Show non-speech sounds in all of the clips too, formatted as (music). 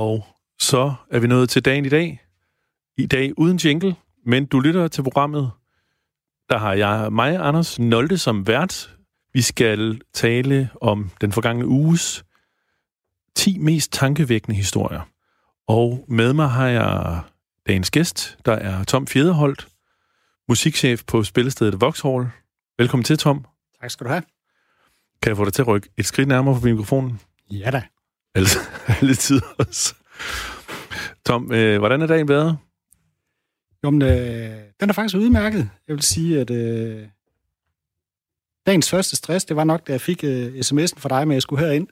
Og så er vi nået til dagen i dag. I dag uden jingle, men du lytter til programmet. Der har jeg mig, Anders Nolde, som vært. Vi skal tale om den forgangne uges 10 mest tankevækkende historier. Og med mig har jeg dagens gæst, der er Tom Fjederholt, musikchef på spillestedet Vauxhall. Velkommen til, Tom. Tak skal du have. Kan jeg få dig til at rykke et skridt nærmere på mikrofonen? Ja da. Altså, (laughs) alle tider også. Tom, øh, hvordan er dagen været? Jo, men, øh, den er faktisk udmærket. Jeg vil sige, at øh, dagens første stress, det var nok, da jeg fik øh, sms'en fra dig, med at jeg skulle herind.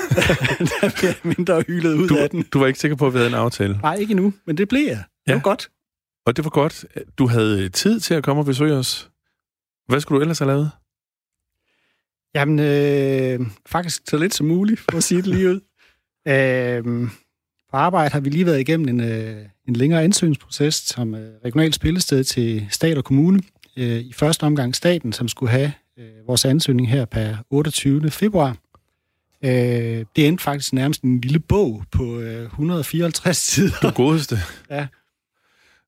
(laughs) der blev jeg mindre hyldet ud Du, af den. du var ikke sikker på, at vi havde en aftale. Nej, ikke endnu, men det blev jeg. Det Ja. var godt. Og det var godt. Du havde tid til at komme og besøge os. Hvad skulle du ellers have lavet? Jamen, øh, faktisk så lidt som muligt, for at sige det lige ud. Øh, på arbejde har vi lige været igennem en, øh, en længere ansøgningsproces som øh, regionalt spillested til stat og kommune. Øh, I første omgang staten, som skulle have øh, vores ansøgning her per 28. februar. Øh, det endte faktisk nærmest en lille bog på øh, 154 sider. Du godeste. (laughs) Ja.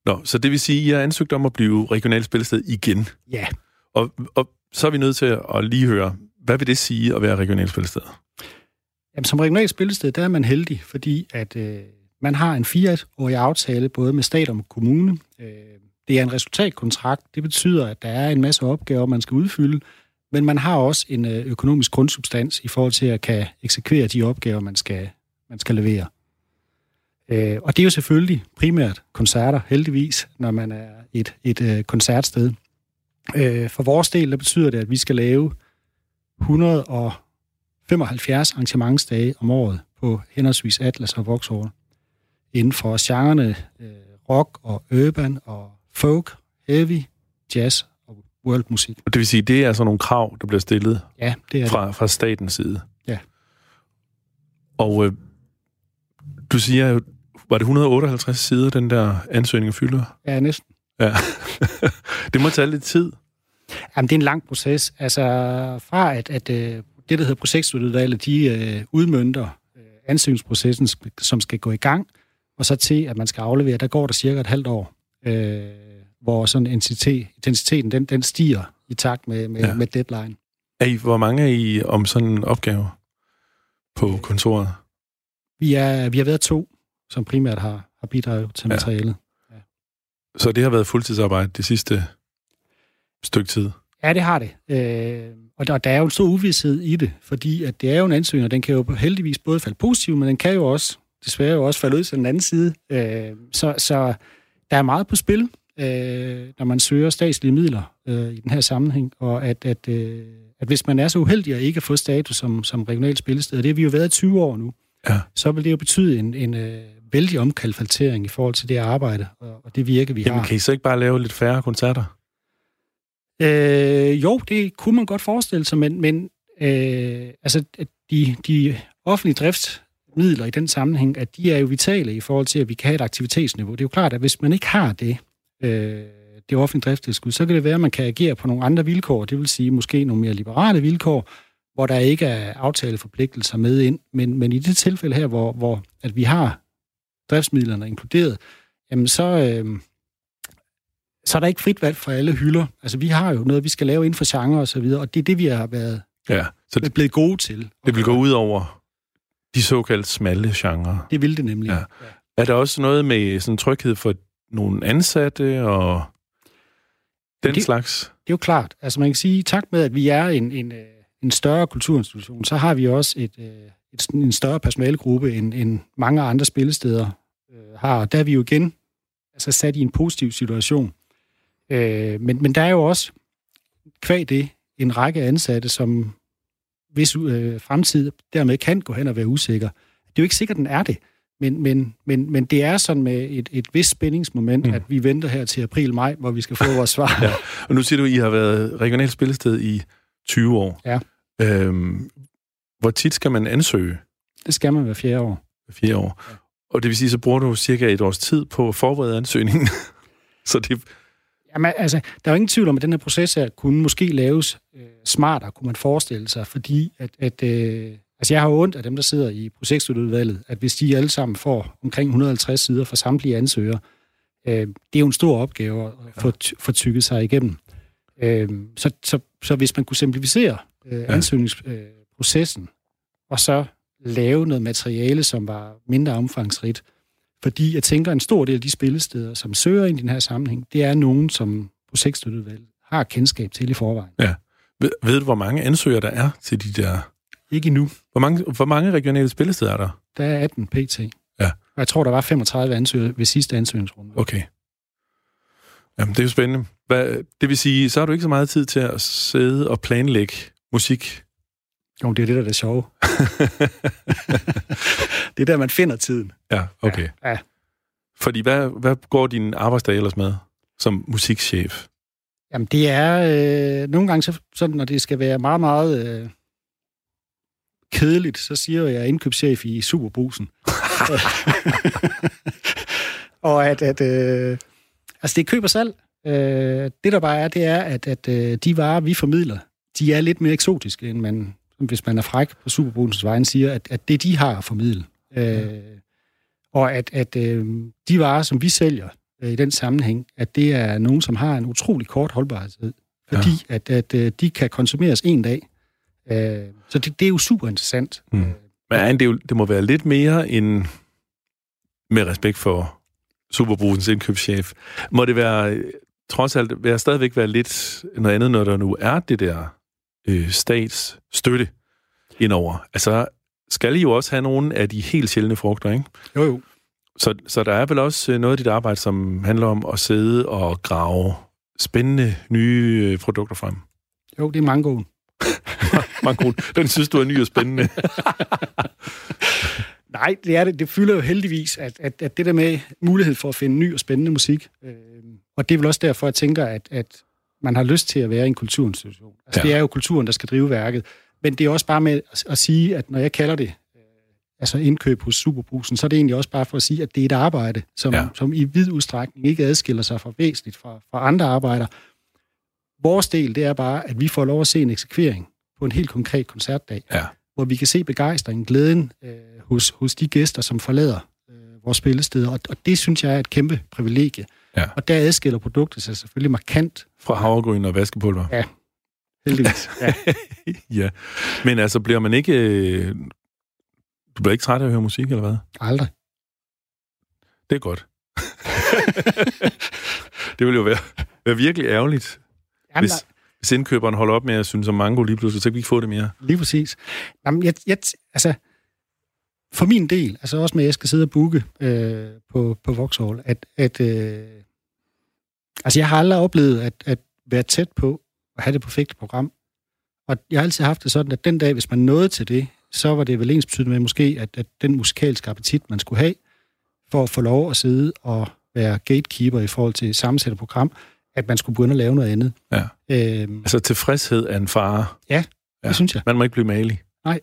Nå, så det vil sige, at I har ansøgt om at blive regionalt spillested igen. Ja, Og, og så er vi nødt til at lige høre, hvad vil det sige at være regionalt spillested? Jamen, som regionalt spillested, der er man heldig, fordi at øh, man har en fireårig aftale både med stat og med kommune. Øh, det er en resultatkontrakt. Det betyder, at der er en masse opgaver, man skal udfylde, men man har også en øh, økonomisk grundsubstans i forhold til at kan eksekvere de opgaver, man skal, man skal levere. Øh, og det er jo selvfølgelig primært koncerter, heldigvis, når man er et, et øh, koncertsted. Øh, for vores del, der betyder det, at vi skal lave 100 og 75 arrangementsdage om året på henholdsvis Atlas og Vauxhall. Inden for genrerne øh, rock og urban og folk, heavy, jazz og worldmusik. Og det vil sige, det er altså nogle krav, der bliver stillet Ja, det er det. fra, fra statens side. Ja. Og øh, du siger, jo, var det 158 sider, den der ansøgning fylder? Ja, næsten. Ja. (laughs) det må tage lidt tid. Jamen, det er en lang proces. Altså, fra at, at øh, det, der hedder projektudvalget, de øh, udmønter øh, ansøgningsprocessen, sp- som skal gå i gang, og så til, at man skal aflevere, der går der cirka et halvt år, øh, hvor sådan intensitet, intensiteten, den, den stiger i takt med, med, Ja. ja. med deadline. Er I, hvor mange er I om sådan en opgave på kontoret? Vi, er, vi har været to, som primært har, har bidraget til Ja. materialet. Så det har været fuldtidsarbejde det sidste stykke tid. Ja, det har det. Øh, og der, der er jo en stor uvidshed i det, fordi at det er jo en ansøgning, og den kan jo heldigvis både falde positivt, men den kan jo også desværre jo også falde ud til den anden side. Øh, så, så der er meget på spil, øh, når man søger statslige midler øh, i den her sammenhæng, og at, at, øh, at hvis man er så uheldig at ikke at få status som, som regionalt spillested, og det har vi jo været i 20 år nu, Ja. så vil det jo betyde en, en øh, vældig omkalfatering i forhold til det arbejde og, og det virke, vi Jamen, har. kan I så ikke bare lave lidt færre koncerter? Øh, jo, det kunne man godt forestille sig, men, men øh, altså, at de, de offentlige driftsmidler i den sammenhæng, at de er jo vitale i forhold til, at vi kan have et aktivitetsniveau. Det er jo klart, at hvis man ikke har det, øh, det offentlige driftstilskud, så kan det være, at man kan agere på nogle andre vilkår, det vil sige måske nogle mere liberale vilkår, hvor der ikke er aftaleforpligtelser med ind. Men, men i det tilfælde her, hvor, hvor at vi har driftsmidlerne inkluderet, jamen så, øh, så er der ikke frit valg for alle hylder. Altså, vi har jo noget, vi skal lave inden for genre og så videre, og det er det, vi har været Ja. Så det, blevet gode til. det vil gå ud over de såkaldt smalle genrer. Det vil det nemlig. Ja. Er der også noget med sådan tryghed for nogle ansatte og den Det- slags? Det er jo klart. Altså, man kan sige, i takt med, at vi er en, en, øh, en større kulturinstitution, så har vi også et, øh, et, en større personalegruppe, end, end mange andre spillesteder øh, har. Og der er vi jo igen altså, sat i en positiv situation. Øh, men, men der er jo også, kvæg det, en række ansatte, som hvis øh, fremtid dermed kan gå hen og være usikker. Det er jo ikke sikkert, den er det. Men, men, men, men det er sådan med et, et vist spændingsmoment, Mm. at vi venter her til april-maj, hvor vi skal få vores svar. (laughs) Ja. Og nu siger du, at I har været regionalt spillested i 20 år. Ja. Øhm, hvor tit skal man ansøge? Det skal man hver fjerde år. Fire år. Ja. Og det vil sige, så bruger du cirka et års tid på at forberede ansøgningen. (laughs) så det, Jamen, altså, der er jo ingen tvivl om, at den her proces her kunne måske laves øh, smartere, kunne man forestille sig, fordi at, at øh, Altså, jeg har ondt af dem, der sidder i projektudvalget, at hvis de alle sammen får omkring 150 sider for samtlige ansøgere, øh, det er jo en stor opgave at få, få tykket sig igennem. Øh, så, så, så hvis man kunne simplificere øh, ja. ansøgningsprocessen, øh, og så lave noget materiale, som var mindre omfangsrigt, fordi jeg tænker, en stor del af de spillesteder, som søger ind i den her sammenhæng, det er nogen, som projektstøtteudvalget har kendskab til i forvejen. Ja. Ved, ved du, hvor mange ansøgere der er til de der... Ikke endnu. Hvor mange, hvor mange regionale spillesteder er der? Der er 18 pt. Ja. Og jeg tror, der var 35 ansøgere ved sidste ansøgningsrunde. Okay. Jamen, det er jo spændende. Hvad, det vil sige, så har du ikke så meget tid til at sidde og planlægge musik? Jo, det er det, der er det sjove. (laughs) det er der, man finder tiden. Ja, okay. Ja. ja. Fordi hvad, hvad går din arbejdsdag ellers med som musikchef? Jamen, det er øh, nogle gange, så, sådan, når det skal være meget, meget øh, kedeligt, så siger jeg, at jeg er indkøbschef i Superbrusen. (laughs) (laughs) og at, at øh, altså det er køb og salg. Øh, det der bare er, det er, at, at øh, de varer, vi formidler, de er lidt mere eksotiske, end man, hvis man er fræk på Superbrusens vejen, siger, at, at det, de har at formidle. Øh, og at, at øh, de varer, som vi sælger, øh, i den sammenhæng, at det er nogen, som har en utrolig kort holdbarhed, fordi ja. at, at øh, de kan konsumeres en dag. Øh, så det, det er jo super interessant. Mm. Men det, jo, det må være lidt mere end, med respekt for Superbrusens indkøbschef, må det være, trods alt, være stadigvæk være lidt noget andet, når der nu er det der øh, statsstøtte indover. Altså, skal I jo også have nogle af de helt sjældne frugter, ikke? Jo, jo. Så, så der er vel også øh, noget af dit arbejde, som handler om at sidde og grave spændende nye øh, produkter frem. Jo, det er mangoen. (laughs) mangoen. Den synes du er ny og spændende. (laughs) Nej, det er det. Det fylder jo heldigvis, at, at, at det der med mulighed for at finde ny og spændende musik, øh, og det er vel også derfor, jeg tænker, at, at man har lyst til at være i en kulturinstitution. Altså, ja. det er jo kulturen, der skal drive værket. Men det er også bare med at, at sige, at når jeg kalder det altså indkøb hos Superbrusen, så er det egentlig også bare for at sige, at det er et arbejde, som, ja. som i vid udstrækning ikke adskiller sig fra væsentligt fra, fra andre arbejder. Vores del, det er bare, at vi får lov at se en eksekvering på en helt konkret koncertdag, ja. hvor vi kan se begejstringen, glæden øh, hos, hos de gæster, som forlader øh, vores spillesteder, og, og det synes jeg er et kæmpe privilegie. Ja. Og der adskiller produktet sig selvfølgelig markant. Fra havregryn og vaskepulver. Ja, heldigvis. Ja. (laughs) ja. Men altså, bliver man ikke... Øh, du bliver ikke træt af at høre musik, eller hvad? Aldrig. Det er godt. (laughs) det vil jo være, være virkelig ærgerligt, Jamen, hvis, hvis indkøberen holder op med at synes om mango lige pludselig, så kan vi ikke få det mere. Lige præcis. Jamen, jeg, jeg, altså, for min del, altså også med, at jeg skal sidde og booke øh, på, på Vauxhall, at, at øh, altså jeg har aldrig oplevet at, at være tæt på at have det perfekte program. Og jeg har altid haft det sådan, at den dag, hvis man nåede til det, så var det vel ens betydende med måske, at, at den musikalske appetit, man skulle have, for at få lov at sidde og være gatekeeper i forhold til sammensætte program, at man skulle begynde at lave noget andet. Ja. Øhm, altså tilfredshed er en fare. Ja, det ja. synes jeg. Man må ikke blive malig. Nej.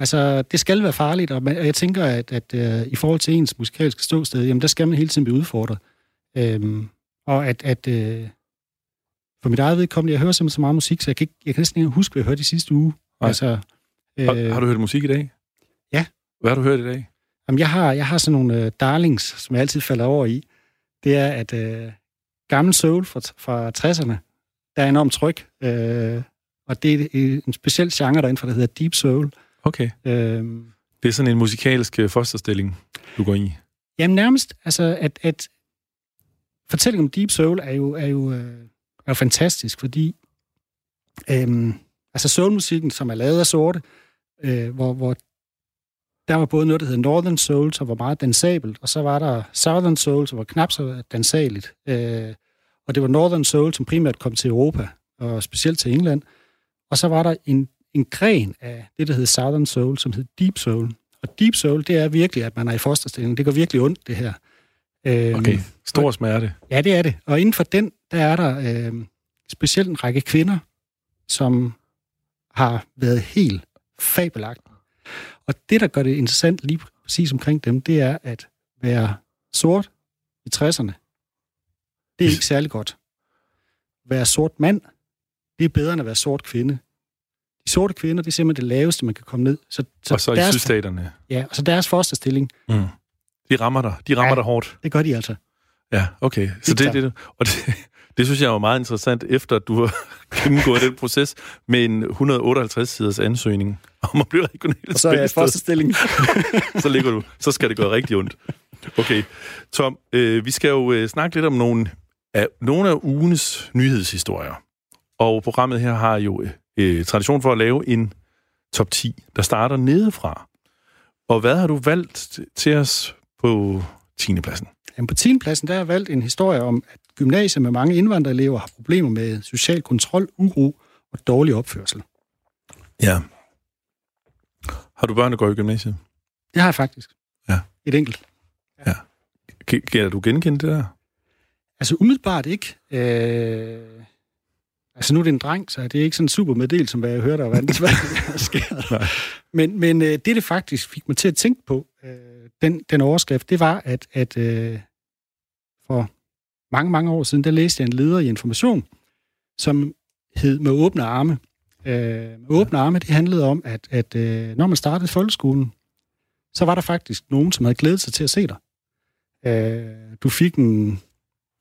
Altså, det skal være farligt, og, jeg tænker, at, at uh, i forhold til ens musikalske ståsted, jamen, der skal man hele tiden blive udfordret. Øhm, og at, at uh, for mit eget vedkommende, jeg hører simpelthen så meget musik, så jeg kan, ikke, jeg kan næsten ikke huske, hvad jeg hørte i sidste uge. Nej. Altså, har, øh, har du hørt musik i dag? Ja. Hvad har du hørt i dag? Jamen, jeg har, jeg har sådan nogle uh, darlings, som jeg altid falder over i. Det er, at uh, gammel soul fra, fra 60'erne, der er enormt tryk. Uh, og det er en speciel genre derinde, for der hedder deep soul. Okay. Uh, det er sådan en musikalsk fosterstilling, du går i? Jamen nærmest, altså at, at fortællingen om deep soul er jo, er jo, uh, er jo fantastisk, fordi um, altså soulmusikken, som er lavet af sorte, øh, hvor, hvor der var både noget, der hed Northern Soul, som var meget dansabelt, og så var der Southern Soul, som var knap så dansageligt. Øh, og det var Northern Soul, som primært kom til Europa, og specielt til England. Og så var der en, en gren af det, der hed Southern Soul, som hed Deep Soul. Og Deep Soul, det er virkelig, at man er i fosterstilling. Det går virkelig ondt, det her. Øh, okay, stor smerte. Ja, det er det. Og inden for den, der er der øh, specielt en række kvinder, som har været helt fabelagt. Og det, der gør det interessant lige præcis omkring dem, det er at være sort i 60'erne. Det er ikke (laughs) særlig godt. Være sort mand, det er bedre end at være sort kvinde. De sorte kvinder, det er simpelthen det laveste, man kan komme ned. Så, så og så deres, i sydstaterne. Ja, og så deres fosterstilling. Mm. De rammer dig. De rammer ja, dig hårdt. det gør de altså. Ja, okay. Så det, det, og det, (laughs) det synes jeg var meget interessant, efter at du har (laughs) gennemgået den proces med en 158-siders ansøgning om at blive regional Og så er jeg fosterstilling. (laughs) så ligger du. Så skal det gøre rigtig ondt. Okay. Tom, øh, vi skal jo øh, snakke lidt om nogle af, nogle af ugens nyhedshistorier. Og programmet her har jo øh, tradition for at lave en top 10, der starter nedefra. Og hvad har du valgt til os på 10. pladsen? Jamen på 10. pladsen der har jeg valgt en historie om, at gymnasier med mange indvandrerelever har problemer med social kontrol, uro og dårlig opførsel. Ja. Har du børn, der går i gymnasiet? Det har jeg faktisk. Ja. Et enkelt. Ja. ja. Kan du genkende det der? Altså umiddelbart ikke. Øh, altså nu er det en dreng, så det er ikke sådan super meddel, som hvad jeg hørte, og (laughs) hvad der sker. Men, men øh, det, det faktisk fik mig til at tænke på, øh, den, den overskrift, det var, at, at øh, for mange, mange år siden, der læste jeg en leder i Information, som hed Med åbne arme. Øh, med åbne arme, det handlede om, at, at øh, når man startede folkeskolen, så var der faktisk nogen, som havde glædet sig til at se dig. Øh, du fik en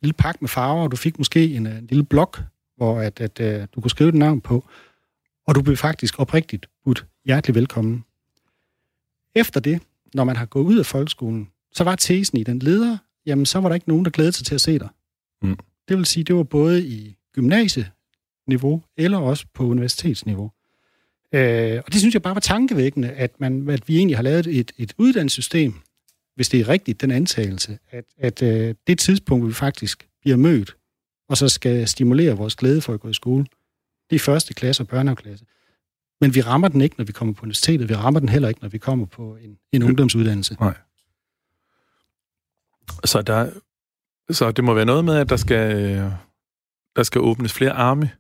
lille pakke med farver, og du fik måske en, en lille blok, hvor at, at, at, øh, du kunne skrive dit navn på, og du blev faktisk oprigtigt budt hjertelig velkommen. Efter det, når man har gået ud af folkeskolen, så var tesen i den leder, jamen så var der ikke nogen, der glædede sig til at se dig. Mm. Det vil sige, det var både i gymnasieniveau, eller også på universitetsniveau. Øh, og det synes jeg bare var tankevækkende, at, man, at vi egentlig har lavet et, et uddannelsessystem, hvis det er rigtigt, den antagelse, at, at øh, det tidspunkt, vi faktisk bliver mødt, og så skal stimulere vores glæde for at gå i skole, det er første klasse og børnehaveklasse. Men vi rammer den ikke, når vi kommer på universitetet. Vi rammer den heller ikke, når vi kommer på en, en ungdomsuddannelse. Nej. Så, der, så det må være noget med, at der skal, der skal åbnes flere arme,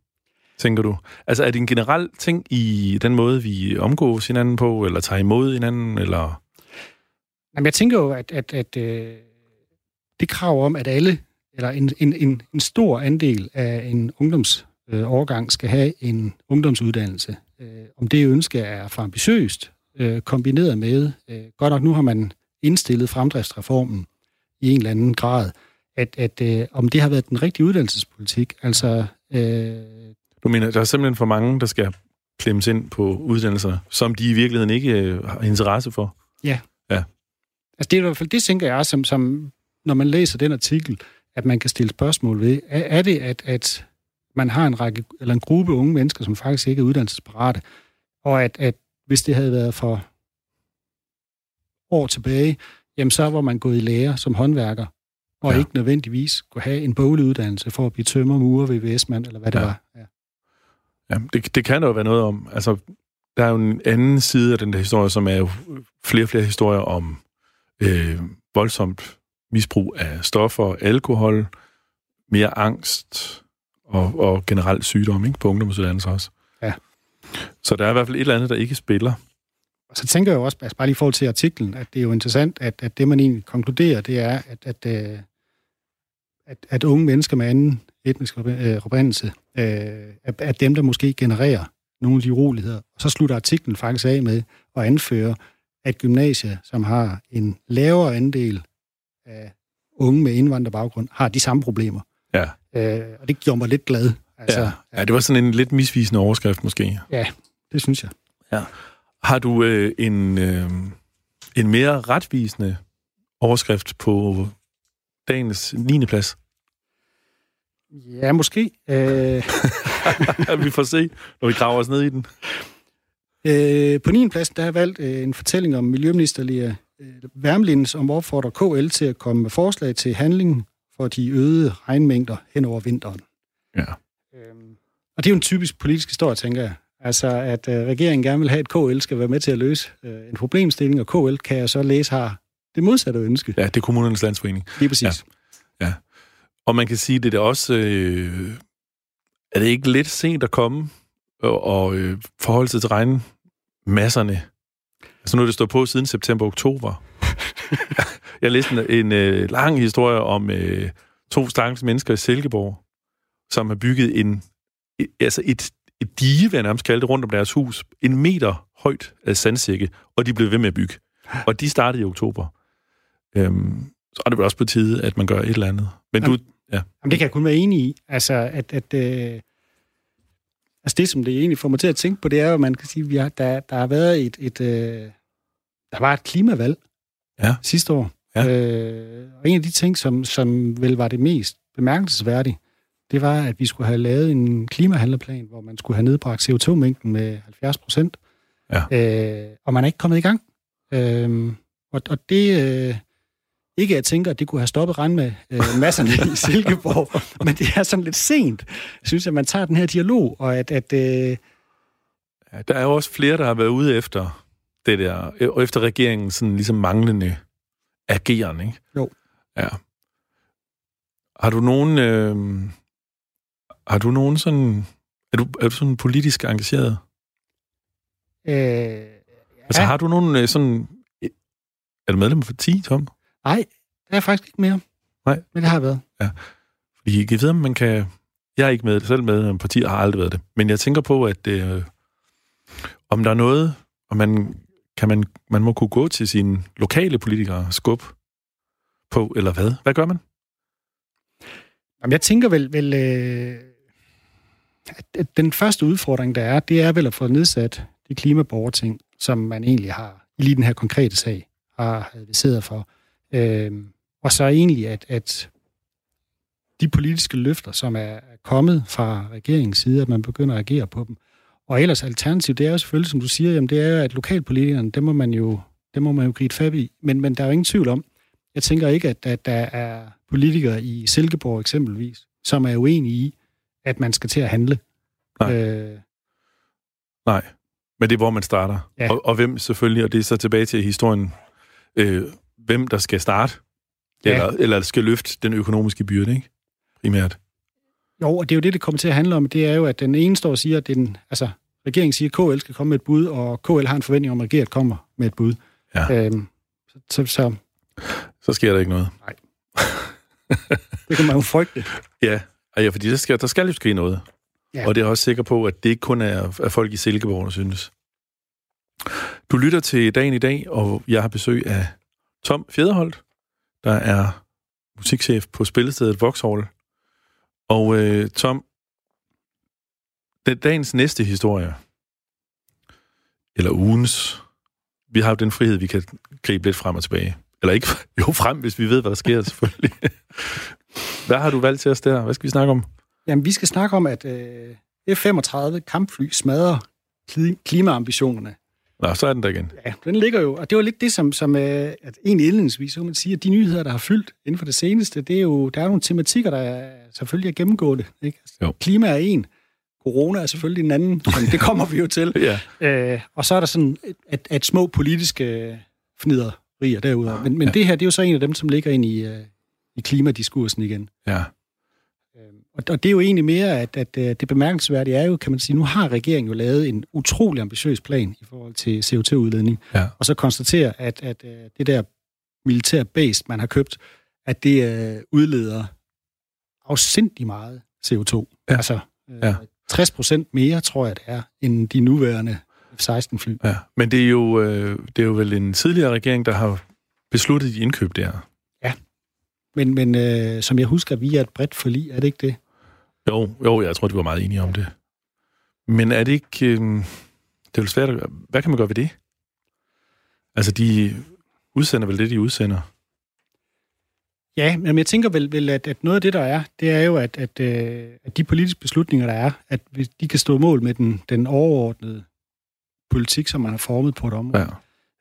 tænker du? Altså er det en generel ting i den måde, vi omgås hinanden på, eller tager imod hinanden, eller... Jamen, jeg tænker jo, at, at, at øh, det krav om, at alle, eller en, en, en, en stor andel af en ungdomsårgang øh, skal have en ungdomsuddannelse, øh, om det ønske er for ambitiøst, øh, kombineret med, øh, godt nok nu har man indstillet fremdriftsreformen i en eller anden grad, at, at øh, om det har været den rigtige uddannelsespolitik. Altså, øh, du mener, der er simpelthen for mange, der skal klemmes ind på uddannelser, som de i virkeligheden ikke øh, har interesse for? Ja. ja. Altså det er i hvert fald, det tænker jeg, som, som når man læser den artikel, at man kan stille spørgsmål ved. Er, er det, at, at man har en række, eller en gruppe unge mennesker, som faktisk ikke er uddannelsesparate, og at, at hvis det havde været for år tilbage, jamen så var man gået i lære som håndværker, og ja. ikke nødvendigvis kunne have en boglig uddannelse for at blive tømmer, murer, VVS-mand, eller hvad det ja. var. Ja, ja det, det kan der jo være noget om. Altså, der er jo en anden side af den der historie, som er jo flere og flere historier om øh, voldsomt misbrug af stoffer, alkohol, mere angst og, og generelt sygdom ikke, på ungdomsuddannelser også. Ja. Så der er i hvert fald et eller andet, der ikke spiller. Og så tænker jeg jo også, altså bare lige i forhold til artiklen, at det er jo interessant, at, at det, man egentlig konkluderer, det er, at, at, øh, at, at unge mennesker med anden etnisk øh, oprindelse øh, er, er dem, der måske genererer nogle af de uroligheder. Og så slutter artiklen faktisk af med at anføre, at gymnasier, som har en lavere andel af unge med indvandrerbaggrund, har de samme problemer. Ja. Øh, og det gjorde mig lidt glad. Altså, ja. ja, det var sådan en lidt misvisende overskrift måske. Ja, det synes jeg. Ja. Har du øh, en, øh, en mere retvisende overskrift på dagens 9. plads? Ja, måske. Øh... (laughs) vi får se, når vi graver os ned i den. Øh, på 9. plads der har jeg valgt øh, en fortælling om Miljøminister Lea øh, Værmlind, som opfordrer KL til at komme med forslag til handling for de øgede regnmængder hen over vinteren. Ja. Øhm, og det er jo en typisk politisk historie, tænker jeg. Altså, at øh, regeringen gerne vil have, at KL skal være med til at løse øh, en problemstilling, og KL kan jeg så læse har det modsatte ønske. Ja, det er kommunernes landsforening. Lige præcis. Ja. ja. Og man kan sige, det er også... Øh, er det ikke lidt sent at komme og, og øh, forholde sig til regnmasserne? Altså nu er det stået på siden september-oktober. (laughs) jeg læste en, en øh, lang historie om øh, to stakkels mennesker i Silkeborg, som har bygget en, altså et et dige, vil jeg nærmest kalde det, rundt om deres hus. En meter højt af sandsække, og de blev ved med at bygge. Og de startede i oktober. Øhm, så er det vel også på tide, at man gør et eller andet. Men Jamen, du, ja. Jamen, det kan jeg kun være enig i. Altså, at, at øh, altså det, som det egentlig får mig til at tænke på, det er jo, at man kan sige, at vi har, der, der har været et, et øh, der var et klimavalg Ja. sidste år. Ja. Øh, og en af de ting, som, som vel var det mest bemærkelsesværdige, det var, at vi skulle have lavet en klimahandleplan, hvor man skulle have nedbragt CO2-mængden med 70 procent. Ja. Øh, og man er ikke kommet i gang. Øh, og, og det... Øh, ikke, at jeg tænker, at det kunne have stoppet rand med øh, masserne i (laughs) Silkeborg, men det er sådan lidt sent, synes jeg, at man tager den her dialog, og at, at øh, Ja, der er jo også flere, der har været ude efter det der, og efter regeringens sådan ligesom manglende ageren, ikke? Jo. Ja. Har du nogen, øh, har du nogen sådan, er du, er du sådan politisk engageret? øh, Altså ja, har du nogen øh, sådan, er du medlem for 10, Tom? nej, det er faktisk ikke mere. Nej. Men det har jeg været. Fordi jeg vide, om man kan... Jeg er ikke med, selv med i parti, og har aldrig været det. Men jeg tænker på, at øh, om der er noget, om man, kan man, man må kunne gå til sine lokale politikere og skub på, eller hvad? Hvad gør man? Jamen, jeg tænker vel, vel øh, at- den første udfordring, der er, det er vel at få nedsat det klimaborgerting, som man egentlig har, i lige den her konkrete sag, har adviseret for. Øh, og så egentlig, at, at de politiske løfter, som er kommet fra regeringens side, at man begynder at agere på dem. Og ellers alternativ, det er jo selvfølgelig, som du siger, jamen, det er jo, at lokalpolitikerne, det må man jo, det må man jo gribe fat i. Men, men der er jo ingen tvivl om, jeg tænker ikke, at, at der er politikere i Silkeborg eksempelvis, som er uenige i, at man skal til at handle. Nej. Øh, Nej. Men det er, hvor man starter. Ja. Og, og hvem selvfølgelig, og det er så tilbage til historien, øh, hvem der skal starte, Ja. eller, eller skal løfte den økonomiske byrde, ikke? Primært. Jo, og det er jo det, det kommer til at handle om. Det er jo, at den ene står og siger, at den, altså, regeringen siger, at KL skal komme med et bud, og KL har en forventning om, at regeringen kommer med et bud. Ja. Øhm, så, så, så sker der ikke noget. det kan man jo frygte. Ja, og ja fordi der skal, der skal jo ske noget. Ja. Og det er også sikker på, at det ikke kun er, er folk i Silkeborg, der synes. Du lytter til Dagen i dag, og jeg har besøg af Tom Fjederholt, der er musikchef på spillestedet Vauxhall. Og øh, Tom, det dagens næste historie, eller ugens, vi har jo den frihed, vi kan gribe lidt frem og tilbage. Eller ikke, (laughs) jo frem, hvis vi ved, hvad der sker, selvfølgelig. (laughs) Hvad har du valgt til os der? Hvad skal vi snakke om? Jamen, vi skal snakke om, at øh, F-35 kampfly smadrer klimaambitionerne. Nå, så er den der igen. Ja, den ligger jo, og det var lidt det, som, som øh, at egentlig indledningsvis, så kan man sige, at de nyheder, der har fyldt inden for det seneste, det er jo, der er nogle tematikker, der er, selvfølgelig er gennemgående. Ikke? Altså, Jo. Klima er en, corona er selvfølgelig en anden, men det kommer vi jo til. (laughs) Ja, Øh, og så er der sådan et, et, et små politiske fniderier derudover. Men, men ja. det her, det er jo så en af dem, som ligger ind i, øh, i klimadiskursen igen. ja, Og, det er jo egentlig mere, at, at øh, det bemærkelsesværdige er jo, kan man sige, nu har regeringen jo lavet en utrolig ambitiøs plan i forhold til CO2-udledning, ja. og så konstaterer, at, at øh, det der militær base, man har købt, at det øh, udleder afsindig meget CO2. Ja. Altså Ja. 60 procent mere, tror jeg, det er, end de nuværende F-16-fly. ja. Men det er, jo, det er jo vel en tidligere regering, der har besluttet de indkøb der. Men, men øh, som jeg husker, vi er et bredt forlig, er det ikke det? Jo, jo, jeg tror, de var meget enige om det. Men er det ikke... Øh, det er jo svært at... Hvad kan man gøre ved det? Altså, de udsender vel det, de udsender. Ja, men jeg tænker vel, vel at, at noget af det, der er, det er jo, at, at, øh, at de politiske beslutninger, der er, at hvis de kan stå mål med den, den overordnede politik, som man har formet på et område.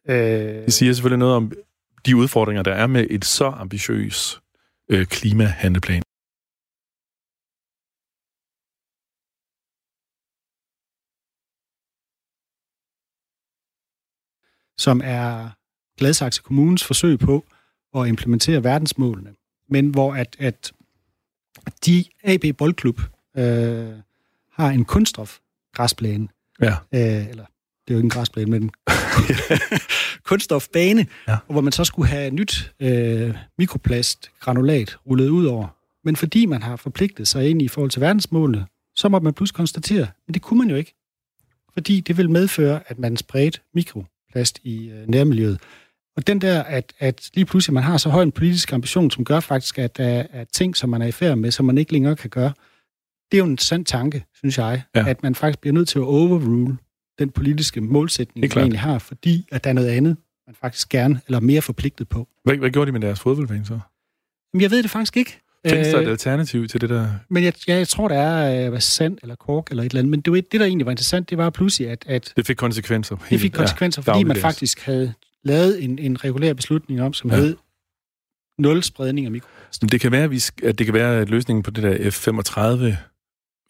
Ja. Øh, Det siger selvfølgelig noget om de udfordringer, der er med et så ambitiøs øh, klimahandleplan. Som er Gladsaxe Kommunes forsøg på at implementere verdensmålene, men hvor at, at de AB Boldklub øh, har en kunststof græsplæne, Ja. øh, eller det er jo ikke en græsplæne, men en (laughs) kunststofbane, Ja. hvor man så skulle have nyt øh, mikroplastgranulat rullet ud over. Men fordi man har forpligtet sig ind i forhold til verdensmålene, så må man pludselig konstatere, men det kunne man jo ikke. Fordi det vil medføre, at man spredte mikroplast i øh, nærmiljøet. Og den der, at, at lige pludselig man har så høj en politisk ambition, som gør faktisk, at der er ting, som man er i færd med, som man ikke længere kan gøre, det er jo en sand tanke, synes jeg, ja. at man faktisk bliver nødt til at overrule den politiske målsætning, man egentlig har, fordi at der er noget andet, man faktisk gerne, eller mere forpligtet på. Hvad, hvad gjorde de med deres fodboldbane så? Jamen, jeg ved det faktisk ikke. Findes der et øh, alternativ til det der? Men jeg, jeg, jeg tror, der er øh, sand eller kork eller et eller andet. Men det, var, det, der egentlig var interessant, det var pludselig, at... at det fik konsekvenser. Det fik konsekvenser, ja, fordi man faktisk havde lavet en, en regulær beslutning om, som ja. hed nul spredning af mikroplast. Det kan være, at, vi, at det kan være, at løsningen på det der F-35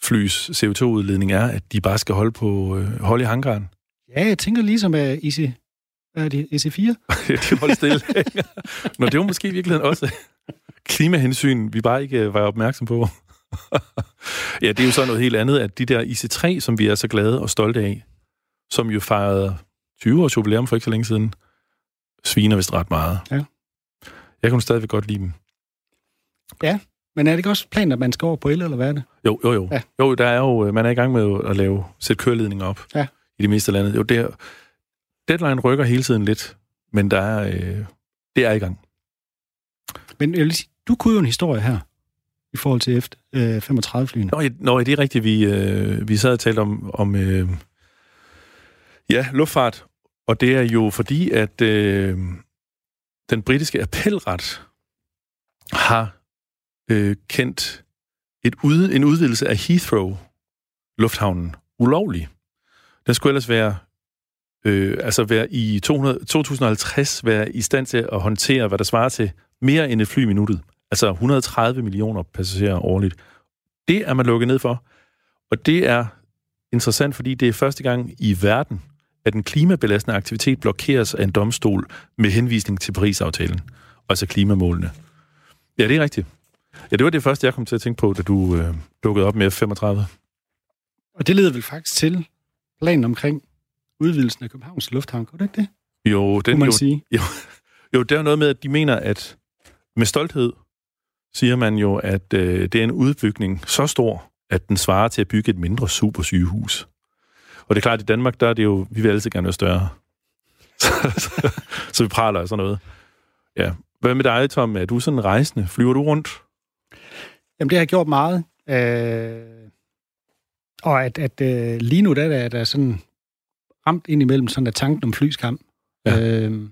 flys CO2-udledning er, at de bare skal holde på øh, holde i hangaren. Ja, jeg tænker ligesom at IC, er det, EC4? (laughs) de holder stille. (laughs) Nå, det var måske i virkeligheden også klimahensyn, vi bare ikke øh, var opmærksom på. (laughs) ja, det er jo så noget helt andet, at de der IC3, som vi er så glade og stolte af, som jo fejrede 20 års jubilæum for ikke så længe siden, sviner vist ret meget. Ja. Jeg kunne stadigvæk godt lide dem. Ja, men er det ikke også planen, at man skal over på el, eller hvad er det? Jo, jo, jo. Ja. Jo, der er jo, man er i gang med at lave, sætte køreledninger op ja. i det meste af landet. Jo, det, deadline rykker hele tiden lidt, men der er, øh, det er i gang. Men jeg vil sige, du kunne jo en historie her, i forhold til F-35-flyene. Øh, nå, nå, det er rigtigt. Vi, øh, vi sad og talte om, om øh, ja, luftfart, og det er jo fordi, at øh, den britiske appelret har øh, kendt et ude, en udvidelse af Heathrow lufthavnen ulovlig. Den skulle ellers være øh, altså være i 200, 2050 være i stand til at håndtere, hvad der svarer til mere end et fly i minuttet. Altså 130 millioner passagerer årligt. Det er man lukket ned for. Og det er interessant, fordi det er første gang i verden, at en klimabelastende aktivitet blokeres af en domstol med henvisning til Paris-aftalen, altså klimamålene. Ja, det er rigtigt. Ja, det var det første, jeg kom til at tænke på, da du øh, dukkede op med F-35. Og det leder vel faktisk til planen omkring udvidelsen af Københavns Lufthavn, kunne det ikke det? Jo, den, man jo, sige? Jo, jo, det er noget med, at de mener, at med stolthed siger man jo, at øh, det er en udbygning så stor, at den svarer til at bygge et mindre supersygehus. Og det er klart, at i Danmark, der er det jo, vi vil altid gerne være større. (laughs) så, så, så vi praler af sådan noget. Ja. Hvad med dig, Tom? Er du sådan rejsende? Flyver du rundt? Jamen, det har jeg gjort meget. Øh, og at, at øh, lige nu, der er der sådan ramt ind imellem sådan der tanken om flyskam. Ja. Øh,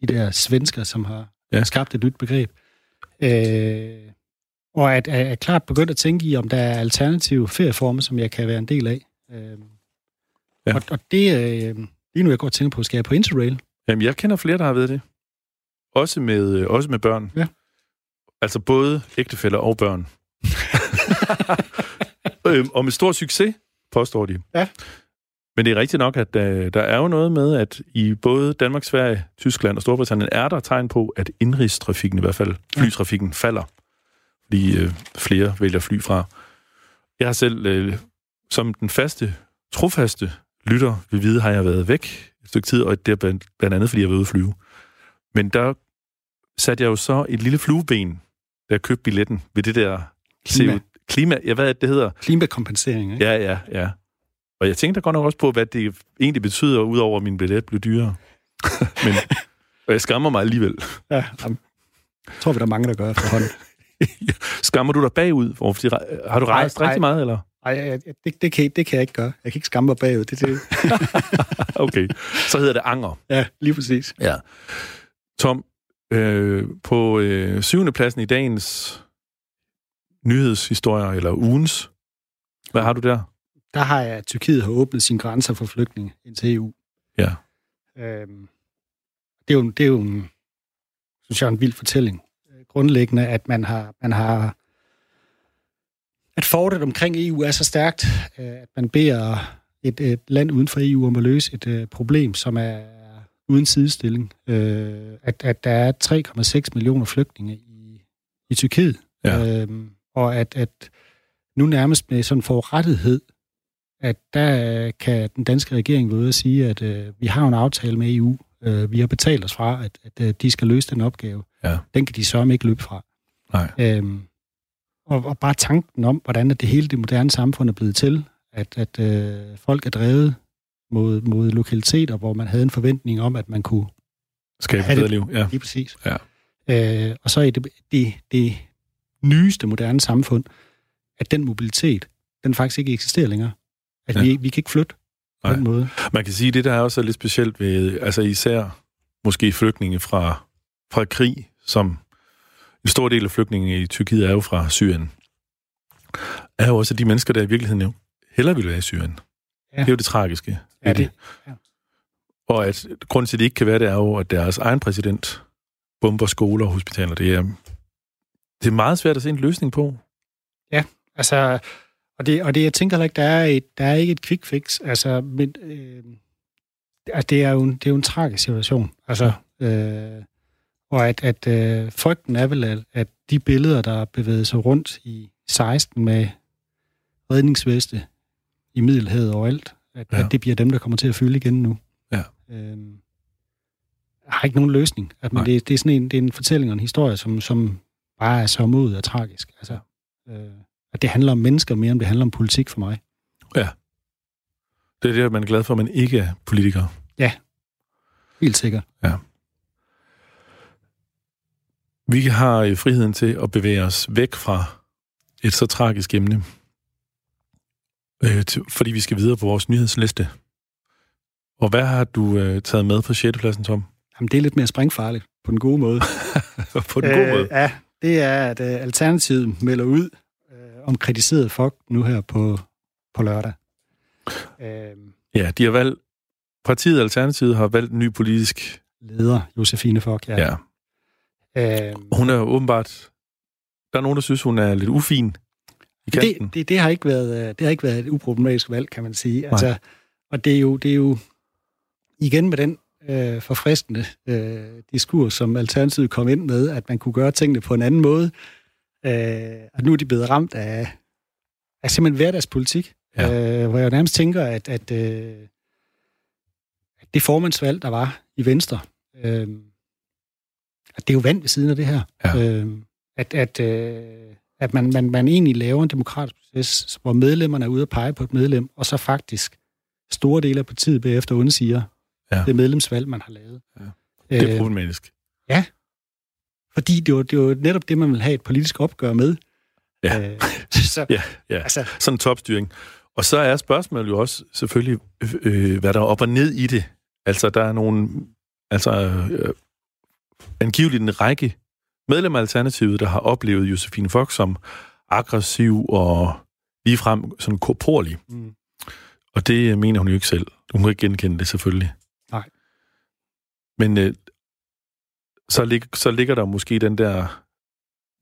de der svensker, som har ja. skabt et nyt begreb. Øh, og at, at, at klart begyndt at tænke i, om der er alternative ferieformer, som jeg kan være en del af. Øh, ja. og, og det, øh, lige nu jeg går og tænker på, skal jeg på Interrail? Jamen, jeg kender flere, der har ved det. Også med, øh, også med børn. Ja. Altså både ægtefæller og børn. (laughs) øhm, og med stor succes, påstår de. Ja. Men det er rigtigt nok, at uh, der er jo noget med, at i både Danmark, Sverige, Tyskland og Storbritannien er der tegn på, at indrigstrafikken, i hvert fald flytrafikken, falder. Fordi uh, flere vælger fly fra. Jeg har selv, uh, som den faste, trofaste lytter vil vide, har jeg været væk et stykke tid, og det er blandt, blandt andet, fordi jeg var ude at flyve. Men der satte jeg jo så et lille flueben, da jeg købte billetten ved det der klima. klima ja, hvad det hedder? Klimakompensering, ikke? Ja, ja, ja. Og jeg tænkte godt nok også på, hvad det egentlig betyder, udover at min billet blev dyrere. (laughs) Men, og jeg skammer mig alligevel. Ja, jamen, tror vi, der er mange, der gør efterhånden. (laughs) Skammer du dig bagud? Fordi, har du rejst ej, rigtig meget, eller? Nej, det, det, kan, det kan jeg ikke gøre. Jeg kan ikke skamme mig bagud. Det, det. (laughs) okay, så hedder det anger. Ja, lige præcis. Ja. Tom, øh, på øh, syvende pladsen i dagens nyhedshistorier, eller ugens, hvad har du der? Der har jeg, at Tyrkiet har åbnet sine grænser for flygtninge ind til EU. Ja. Øhm, det, er jo, det er jo en, synes jeg, en vild fortælling. Grundlæggende, at man har, man har at fortet omkring EU er så stærkt, øh, at man beder et, et land uden for EU om at løse et uh, problem, som er uden sidestilling. Uh, at, at der er 3,6 millioner flygtninge i, i Tyrkiet. Ja. Uh, og at, at nu nærmest med sådan forrettighed at der kan den danske regering være ude og sige, at øh, vi har en aftale med EU. Øh, vi har betalt os fra, at, at øh, de skal løse den opgave. Ja. Den kan de sørge ikke løbe fra. Nej. Øhm, og, og bare tanken om, hvordan det hele det moderne samfund er blevet til, at, at øh, folk er drevet mod, mod lokaliteter, hvor man havde en forventning om, at man kunne Skabe et bedre liv, ja. Lige præcis. Ja. Øh, og så er det, det, det nyeste moderne samfund, at den mobilitet, den faktisk ikke eksisterer længere. At ja. vi, vi kan ikke flytte på Nej. den måde. Man kan sige, at det der er også lidt specielt ved, altså især måske flygtninge fra, fra krig, som en stor del af flygtninge i Tyrkiet er jo fra Syrien, er jo også de mennesker, der i virkeligheden jo hellere ville være i Syrien. Ja. Det er jo det tragiske. Ja, det, Og at grunden til, at de ikke kan være det, er jo, at deres egen præsident bomber skoler og hospitaler. Det er, det er meget svært at se en løsning på. Altså, og det, og det, jeg tænker heller ikke, der er, et, der er ikke et quick fix. Altså, men, øh, altså, det, er jo en, det er jo en tragisk situation. Altså, øh, og at, at øh, frygten er vel, at, at de billeder, der bevæger sig rundt i 16 med redningsveste i Middelhavet overalt, at, Ja. at det bliver dem, der kommer til at fylde igen nu. Ja. Øh, jeg har ikke nogen løsning. At, Nej. men det, det, er sådan en, det er en fortælling og en historie, som, som bare er så mod og tragisk. Altså, øh, at det handler om mennesker mere, end det handler om politik for mig. Det er det, man er glad for, at man ikke er politiker. Helt sikkert. Vi har øh, friheden til at bevæge os væk fra et så tragisk emne, øh, til, fordi vi skal videre på vores nyhedsliste. Og hvad har du øh, taget med på 6. pladsen, Tom? Jamen, det er lidt mere springfarligt, på den gode måde. (laughs) på den gode måde. Ja, det er, at uh, Alternativet melder ud om kritiseret folk nu her på, på lørdag. Uh, Ja, de har valgt, partiet Alternativet har valgt en ny politisk... leder Josefine Fock, ja. Ja. Uh, Hun er åbenbart... Der er nogen, der synes, hun er lidt ufin i kanten. det, det, det, har ikke været, øh, det har ikke været et uproblematisk valg, kan man sige. Altså, og det er, jo, det er jo igen med den øh, forfriskende øh, diskurs, som Alternativet kom ind med, at man kunne gøre tingene på en anden måde. Øh, og nu er de blevet ramt af, af simpelthen hverdagspolitik, Ja. ja. øh, hvor jeg nærmest tænker, at, at, øh, at det formandsvalg, der var i Venstre, øh, at det er jo vand ved siden af det her. Ja. Øh, at at, øh, at man, man, man egentlig laver en demokratisk proces, hvor medlemmerne er ude at pege på et medlem, og så faktisk store dele af partiet bagefter undsiger Ja. det medlemsvalg, man har lavet. Ja. Det er Øh, problematisk. Fordi det var, det var netop det, man vil have et politisk opgør med. Ja. Øh, (laughs) så, Ja, ja. Altså, Sådan en topstyring. Og så er spørgsmålet jo også selvfølgelig, øh, hvad der er op og ned i det. Altså, der er nogle... Altså, øh, angiveligt en række medlemmer af Alternativet, der har oplevet Josefine Fox som aggressiv og ligefrem sådan korporlig. mm, Og det mener hun jo ikke selv. Hun kan ikke genkende det, selvfølgelig. Nej. Men øh, så, lig, så ligger der måske den der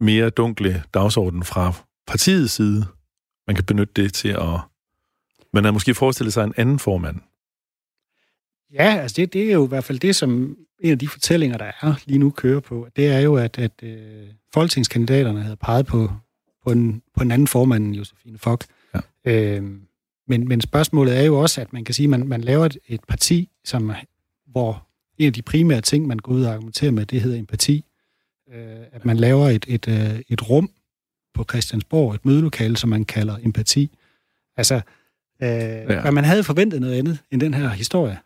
mere dunkle dagsorden fra partiets side. Man kan benytte det til at... Man har måske forestillet sig en anden formand. ja, altså det, det er jo i hvert fald det, som en af de fortællinger, der er lige nu kører på. Det er jo, at, at øh, folketingskandidaterne havde peget på, på, en, på en anden formand end Josefine Fock. Ja. Øh, men, men spørgsmålet er jo også, at man kan sige, at man, man laver et, et parti, som, hvor en af de primære ting, man går ud og argumenterer med, det hedder empati. Øh, at man laver et, et, øh, et rum på Christiansborg, et mødelokale, som man kalder empati. Altså, øh, ja. man havde forventet noget andet end den her historie.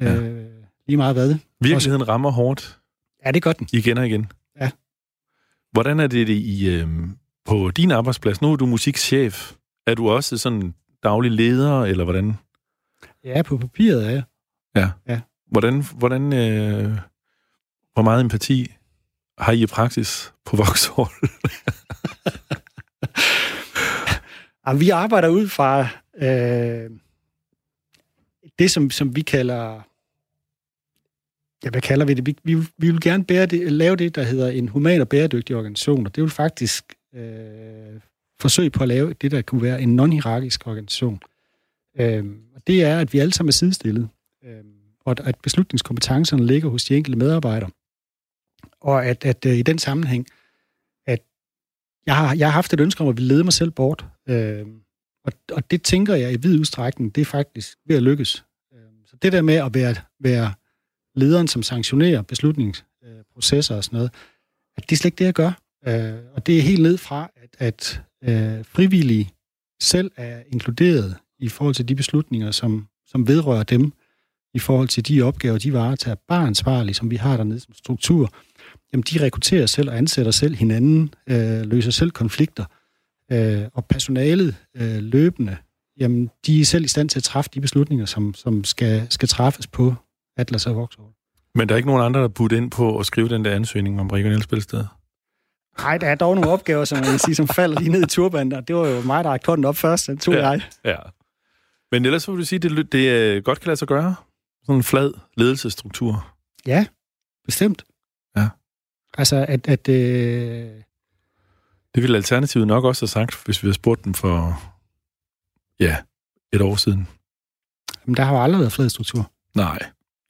Ja. Øh, lige meget hvad. Virkeligheden rammer hårdt Ja, det gør den. igen og igen. Ja. Hvordan er det i, øh, på din arbejdsplads? Nu er du musikchef. Er du også sådan daglig leder, eller hvordan? Ja, på papiret er jeg. Ja. Ja. Hvordan, hvordan øh, hvor meget empati har I i praksis på (laughs) Vauxhall? Ja, vi arbejder ud fra øh, det, som, som vi kalder... Ja, hvad kalder vi det? Vi, vi, vi vil gerne bære det, lave det, der hedder en human og bæredygtig organisation, og det vil faktisk øh, forsøge på at lave det, der kunne være en non-hierarkisk organisation. Øh, og det er, at vi alle sammen er sidestillet, øh, og at, at beslutningskompetencerne ligger hos de enkelte medarbejdere. Og at, at øh, i den sammenhæng, at jeg har, jeg har haft et ønske om at ville lede mig selv bort, øh, og, og det tænker jeg i vid udstrækning, det er faktisk ved at lykkes. Øh, så det der med at være, være lederen, som sanktionerer beslutningsprocesser og sådan noget, at det er slet ikke det, jeg gør. Øh, og det er helt ned fra, at, at øh, frivillige selv er inkluderet i forhold til de beslutninger, som, som vedrører dem, i forhold til de opgaver, de varetager, bare ansvarlige, som vi har dernede som struktur, jamen de rekrutterer selv og ansætter selv hinanden, øh, løser selv konflikter, øh, og personalet øh, løbende, jamen de er selv i stand til at træffe de beslutninger, som, som skal, skal træffes på Atlas og Vauxhall. Men der er ikke nogen andre, der putte ind på at skrive den der ansøgning om regionale spilsted? Nej, der er dog nogle opgaver, som man kan sige, som falder lige ned i turbander. Det var jo mig, der rakte hånden op først, den tog ja, jeg. Ja. Men ellers så vil du sige, at det, det godt kan lade sig gøre? Sådan en flad ledelsesstruktur? Ja, bestemt. Ja. Altså, at... at øh... Det ville Alternativet nok også have sagt, hvis vi havde spurgt dem for, ja, et år siden. Men der har jo aldrig været flad struktur. Nej.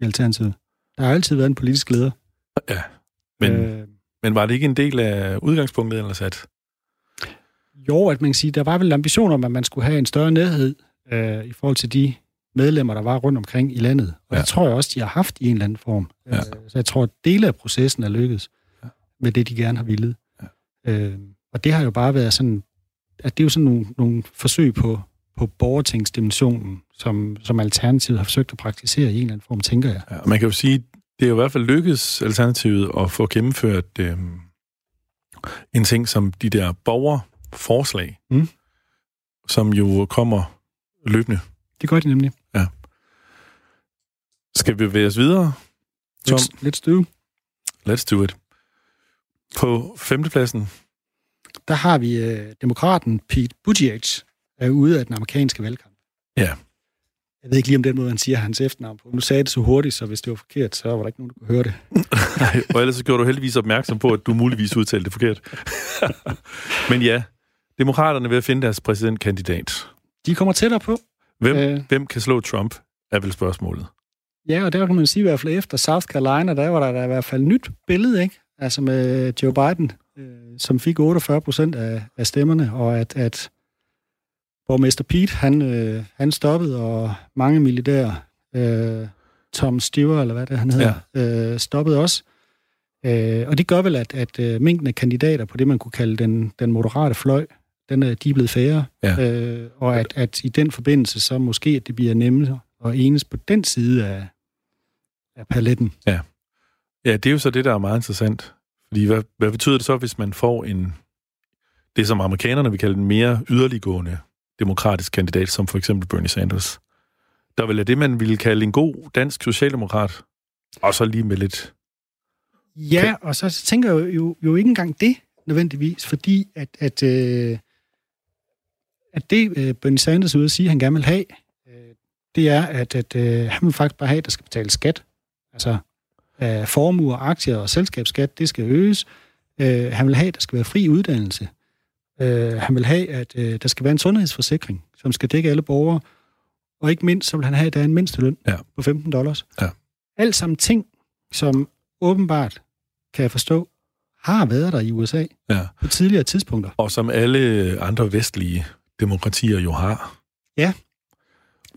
I Alternativet. Der har altid været en politisk leder. Ja, men, øh... men var det ikke en del af udgangspunktet ellers, at... Jo, at man kan sige, der var vel ambitioner om, at man skulle have en større nærhed øh, i forhold til de medlemmer, der var rundt omkring i landet. Og ja. det tror jeg også, de har haft i en eller anden form. Ja. Øh, så jeg tror, at dele af processen er lykkedes ja. med det, de gerne har ville. Ja. Øh, og det har jo bare været sådan, at det er jo sådan nogle, nogle forsøg på, på borgertingsdimensionen, som, som Alternativet har forsøgt at praktisere i en eller anden form, tænker jeg. Ja, man kan jo sige, det er jo i hvert fald lykkedes Alternativet at få gennemført øh, en ting som de der borgerforslag, mm. som jo kommer løbende. Det gør de nemlig. Skal vi bevæge os videre? Tom? Let's, let's do. Let's do it. På femtepladsen? Der har vi øh, demokraten Pete Buttigieg, er ude af den amerikanske valgkamp. Ja. Jeg ved ikke lige om den måde, han siger hans efternavn på. Nu sagde det så hurtigt, så hvis det var forkert, så var der ikke nogen, der kunne høre det. (laughs) Nej, og ellers så gjorde du heldigvis opmærksom på, at du muligvis udtalte det forkert. (laughs) Men ja, demokraterne vil finde deres præsidentkandidat. De kommer tættere på. Hvem, øh, hvem kan slå Trump, er vel spørgsmålet. Ja, og der kan man sige i hvert fald efter South Carolina, der var der, der i hvert fald nyt billede, ikke? Altså med Joe Biden, øh, som fik 48 procent af, af stemmerne, og at, at borgmester Pete, han, øh, han stoppede, og mange militære, øh, Tom Stewart, eller hvad det han hedder, ja. øh, stoppede også. Øh, og det gør vel, at, at øh, mængden af kandidater på det, man kunne kalde den, den moderate fløj, den er, de er blevet færre. Ja. Øh, og at, at i den forbindelse, så måske, at det bliver nemmere at enes på den side af, af paletten. Ja. ja, det er jo så det, der er meget interessant. Fordi hvad, hvad betyder det så, hvis man får en, det som amerikanerne vil kalde en mere yderliggående demokratisk kandidat, som for eksempel Bernie Sanders? Der vil er det, man ville kalde en god dansk socialdemokrat, og så lige med lidt... Ja, og så tænker jeg jo, jo, jo ikke engang det nødvendigvis, fordi at, at, øh, at det, øh, Bernie Sanders er ude at sige, at han gerne vil have, øh, det er, at, at øh, han vil faktisk bare have, at der skal betales skat. Altså, øh, formuer, aktier og selskabsskat, det skal øges. Øh, han vil have, at der skal være fri uddannelse. Øh, han vil have, at øh, der skal være en sundhedsforsikring, som skal dække alle borgere. Og ikke mindst, så vil han have, at der er en mindsteløn ja. på 15 dollars. Ja. Alt sammen ting, som åbenbart, kan jeg forstå, har været der i USA ja. på tidligere tidspunkter. Og som alle andre vestlige demokratier jo har. Ja,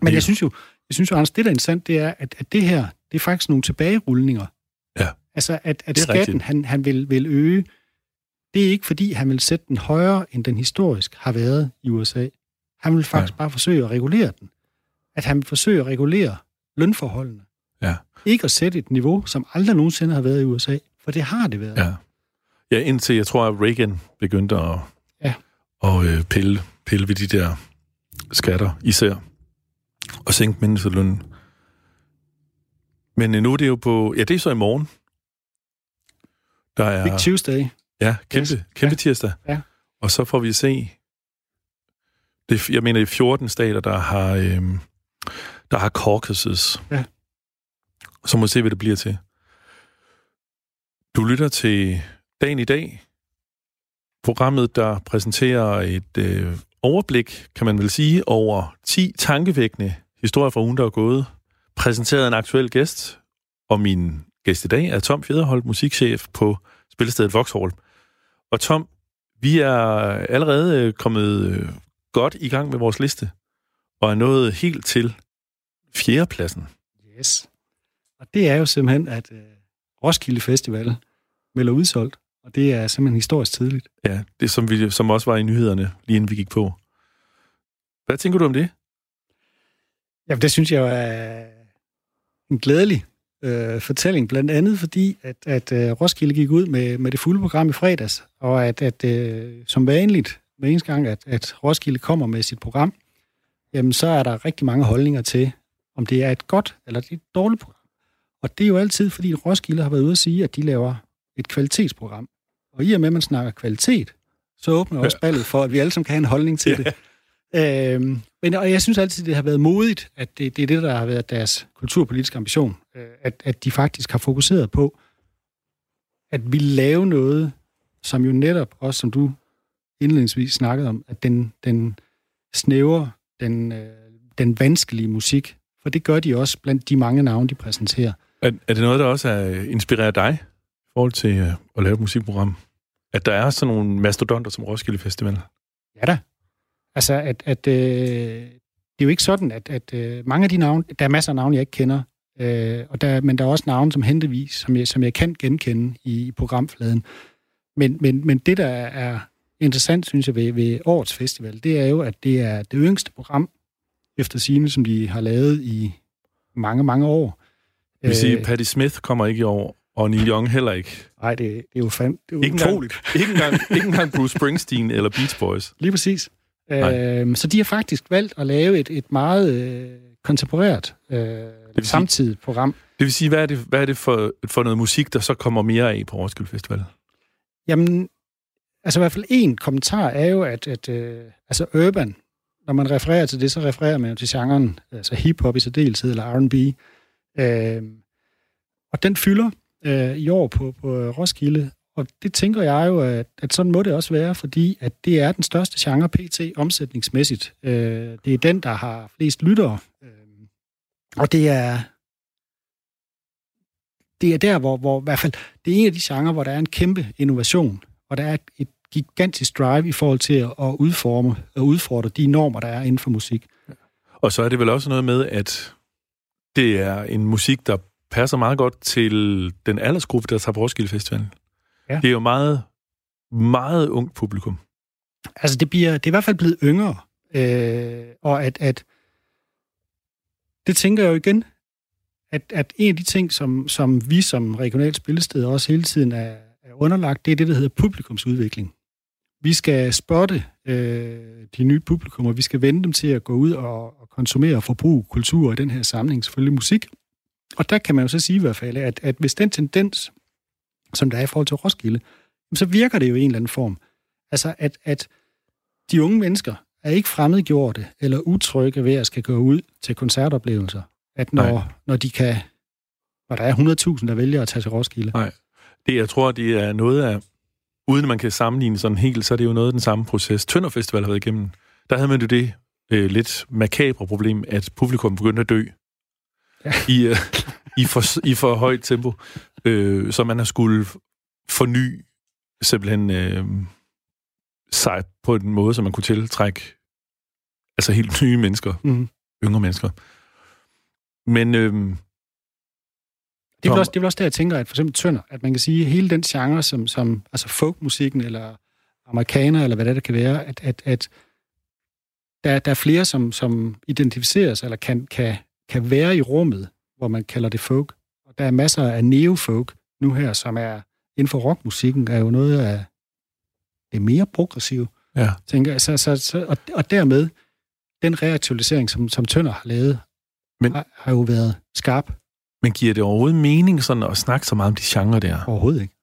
men jeg synes jo, jeg synes jo, Anders, det der er interessant, det er, at, at det her, det er faktisk nogle tilbagerulninger. Ja. Altså, at, at skatten, han, han vil, vil øge, det er ikke fordi, han vil sætte den højere, end den historisk har været i USA. Han vil faktisk ja. bare forsøge at regulere den. At han vil forsøge at regulere lønforholdene. Ja. Ikke at sætte et niveau, som aldrig nogensinde har været i USA, for det har det været. Ja, ja indtil jeg tror, at Reagan begyndte at, ja. at øh, pille, pille ved de der skatter især, og sænke mindstelønnen. Men nu er det jo på... Ja, det er så i morgen. Der er... Big Tuesday. Ja, kæmpe, kæmpe ja. tirsdag. Ja. Og så får vi se... Det, jeg mener, det er 14 stater, der har, øhm, der har caucuses. Ja. Så må vi se, hvad det bliver til. Du lytter til Dagen i dag. Programmet, der præsenterer et øh, overblik, kan man vel sige, over 10 tankevækkende historier fra ugen, der er gået. Præsenteret en aktuel gæst, og min gæst i dag er Tom Fjederholt, musikchef på spillestedet Vauxhall. Og Tom, vi er allerede øh, kommet øh, godt i gang med vores liste, og er nået helt til fjerdepladsen. Yes. Og det er jo simpelthen, at uh, Roskilde Festival melder udsolgt Og det er simpelthen historisk tidligt. Ja, det som, vi, som også var i nyhederne, lige inden vi gik på. Hvad tænker du om det? Jamen, det synes jeg er en glædelig øh, fortælling, blandt andet fordi, at, at øh, Roskilde gik ud med, med det fulde program i fredags, og at, at øh, som vanligt, hver eneste gang, at, at Roskilde kommer med sit program, jamen så er der rigtig mange holdninger til, om det er et godt eller et dårligt program. Og det er jo altid, fordi Roskilde har været ude at sige, at de laver et kvalitetsprogram. Og i og med, at man snakker kvalitet, så åbner også ballet for, at vi alle sammen kan have en holdning til det. Øhm, men, og jeg synes altid, det har været modigt, at det, det er det, der har været deres kulturpolitiske ambition. Øh, at, at de faktisk har fokuseret på, at vi lave noget, som jo netop, også som du indledningsvis snakkede om, at den, den snæver, den, øh, den vanskelige musik, for det gør de også blandt de mange navne, de præsenterer. Er, er det noget, der også er, inspirerer dig i forhold til øh, at lave et musikprogram? At der er sådan nogle mastodonter som Roskilde Festival? Ja da. Altså, at, at øh, det er jo ikke sådan, at, at øh, mange af de navne, der er masser af navne, jeg ikke kender, øh, og der, men der er også navne som hentevis, som jeg, som jeg kan genkende i, i programfladen. Men, men, men det, der er interessant, synes jeg, ved, ved årets festival, det er jo, at det er det yngste program, efter sine, som de har lavet i mange, mange år. Det vil sige, at Patti Smith kommer ikke i år, og Neil Young heller ikke. Nej, det, det er jo, fand, det er jo ikke utroligt. Engang, ikke, engang, ikke engang Bruce (laughs) Springsteen eller Beach Boys. Lige præcis. Øh, så de har faktisk valgt at lave et, et meget øh, kontemporært øh, samtidigt program. Det vil sige, hvad er det, hvad er det for, for noget musik, der så kommer mere af på Roskilde Festival? Jamen, altså i hvert fald en kommentar er jo, at, at øh, altså urban, når man refererer til det, så refererer man jo til genren, altså hiphop i særdeleshed, eller R&B. Øh, og den fylder øh, i år på, på Roskilde, og det tænker jeg jo, at, at sådan må det også være, fordi at det er den største genre PT omsætningsmæssigt. Øh, det er den, der har flest lyttere. Øh, og det er det er der, hvor, hvor i hvert fald, det er en af de genrer, hvor der er en kæmpe innovation, og der er et, gigantisk drive i forhold til at, at udforme og udfordre de normer, der er inden for musik. Og så er det vel også noget med, at det er en musik, der passer meget godt til den aldersgruppe, der tager på Roskilde Festivalen. Ja. Det er jo meget, meget ungt publikum. Altså, det, bliver, det er i hvert fald blevet yngre. Øh, og at, at det tænker jeg jo igen, at, at en af de ting, som, som vi som regionalt spillested også hele tiden er, er underlagt, det er det, der hedder publikumsudvikling. Vi skal spotte øh, de nye publikummer, vi skal vende dem til at gå ud og, og konsumere og forbruge kultur i den her samling, selvfølgelig musik. Og der kan man jo så sige i hvert fald, at, at hvis den tendens, som der er i forhold til Roskilde, så virker det jo i en eller anden form. Altså, at, at de unge mennesker er ikke fremmedgjorte eller utrygge ved at skal gå ud til koncertoplevelser. At når, når de kan, når der er 100.000, der vælger at tage til Roskilde. Nej. Det, jeg tror, det er noget af, uden man kan sammenligne sådan helt, så er det jo noget af den samme proces. Tønder Festival har været igennem. Der havde man jo det øh, lidt makabre problem, at publikum begyndte at dø. Ja. I, øh, i, for, I for højt tempo. Øh, så man har skulle forny simpelthen øh, sig på en måde, så man kunne tiltrække altså helt nye mennesker, mm. yngre mennesker. Men... Øh, det er, vel også, det er vel også der, jeg tænker, at for eksempel Tønder, at man kan sige, at hele den genre, som, som altså folkmusikken, eller amerikaner, eller hvad det, der kan være, at, at, at der, der er flere, som, som identificeres, eller kan, kan, kan være i rummet, hvor man kalder det folk. Og der er masser af neofolk nu her, som er inden for rockmusikken, er jo noget af det mere progressive. Ja. Tænker. Så, så, så, og, og dermed, den reaktualisering, som, som Tønder har lavet, Men, har, har jo været skarp. Men giver det overhovedet mening sådan at snakke så meget om de genrer der? Overhovedet ikke.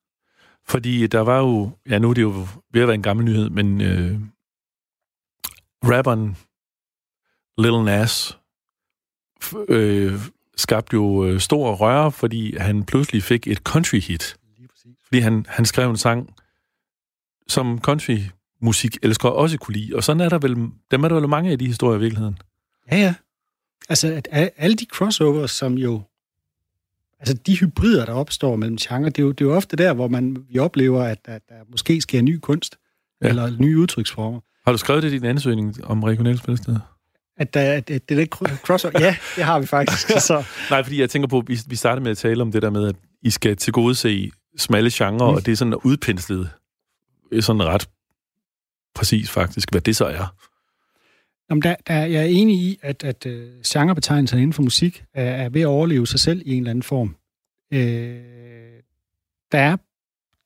Fordi der var jo, ja nu er det jo ved at være en gammel nyhed, men øh, rapperen Lil Nas øh, skabte jo øh, stor røre, fordi han pludselig fik et country hit. Fordi han, han skrev en sang, som country musik elsker også kunne lide. Og sådan er der vel, dem er der vel mange af de historier i virkeligheden. Ja, ja. Altså, at alle de crossovers, som jo... Altså, de hybrider, der opstår mellem genrer, det er jo, det er jo ofte der, hvor man, vi oplever, at, at der måske sker ny kunst, ja. eller nye udtryksformer. Har du skrevet det i din ansøgning om regionale spillesteder? At, der, at, at det er crossover? ja, det har vi faktisk. (laughs) Så. Nej, fordi jeg tænker på, at vi, vi startede med at tale om det der med, at I skal tilgodese smalle genre, mm. og det er sådan udpenslet sådan ret præcis faktisk, hvad det så er. Jamen, der, der, jeg er enig i, at, at uh, genrebetegnelserne inden for musik er, er ved at overleve sig selv i en eller anden form. Øh, der er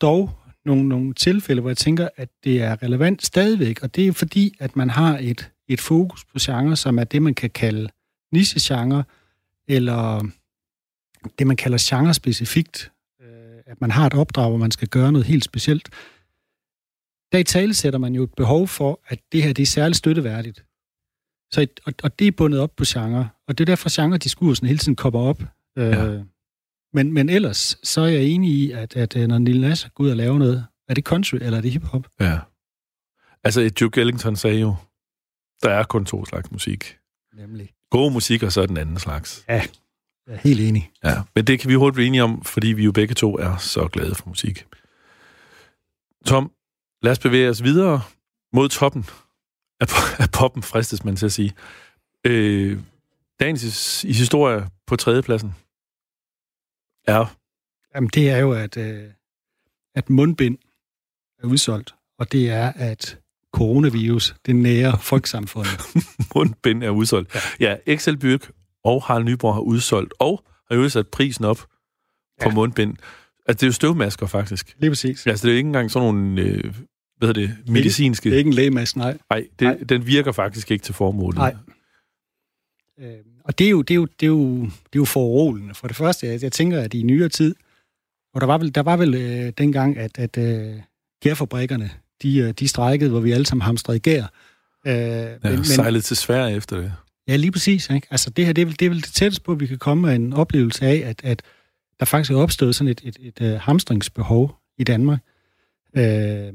dog nogle, nogle tilfælde, hvor jeg tænker, at det er relevant stadigvæk, og det er fordi, at man har et, et fokus på genre, som er det, man kan kalde niche-genre, eller det, man kalder genre-specifikt. Øh, at man har et opdrag, hvor man skal gøre noget helt specielt. Der i tale sætter man jo et behov for, at det her det er særligt støtteværdigt. Så, og, og det er bundet op på genre, og det er derfor, genre-diskursen hele tiden kommer op. Øh, ja. men, men ellers, så er jeg enig i, at, at når Neil Nash går ud og laver noget, er det country, eller er det hiphop? Ja. Altså, Duke Ellington sagde jo, der er kun to slags musik. Nemlig. God musik, og så den anden slags. Ja, jeg er helt enig. Ja, men det kan vi hurtigt blive enige om, fordi vi jo begge to er så glade for musik. Tom, lad os bevæge os videre mod toppen af, poppen, fristes man til at sige. Øh, dagens i historie på tredjepladsen er... Jamen, det er jo, at, øh, at mundbind er udsolgt, og det er, at coronavirus, det nære folkesamfundet. (laughs) mundbind er udsolgt. Ja, ja Excel Byrk og Harald Nyborg har udsolgt, og har jo sat prisen op på ja. mundbind. Altså, det er jo støvmasker, faktisk. Lige præcis. Altså, det er ikke engang sådan nogle, øh, hvad hedder det, medicinske... Det er ikke en lægemask, nej. Nej, det, nej, den virker faktisk ikke til formålet. Nej. Øh, og det er jo, det er jo, det er jo, det er jo foruroligende. For det første, jeg, jeg tænker, at i nyere tid, og der var vel, der var vel øh, dengang, at, at øh, gærfabrikkerne, de, øh, de strækkede, hvor vi alle sammen hamstrede gær. Øh, ja, men, sejlede til Sverige efter det. Ja, lige præcis. Ikke? Altså, det her, det er, vel, det er vel det tætteste på, at vi kan komme med en oplevelse af, at, at der faktisk er opstået sådan et, et, et, et uh, hamstringsbehov i Danmark. Øh,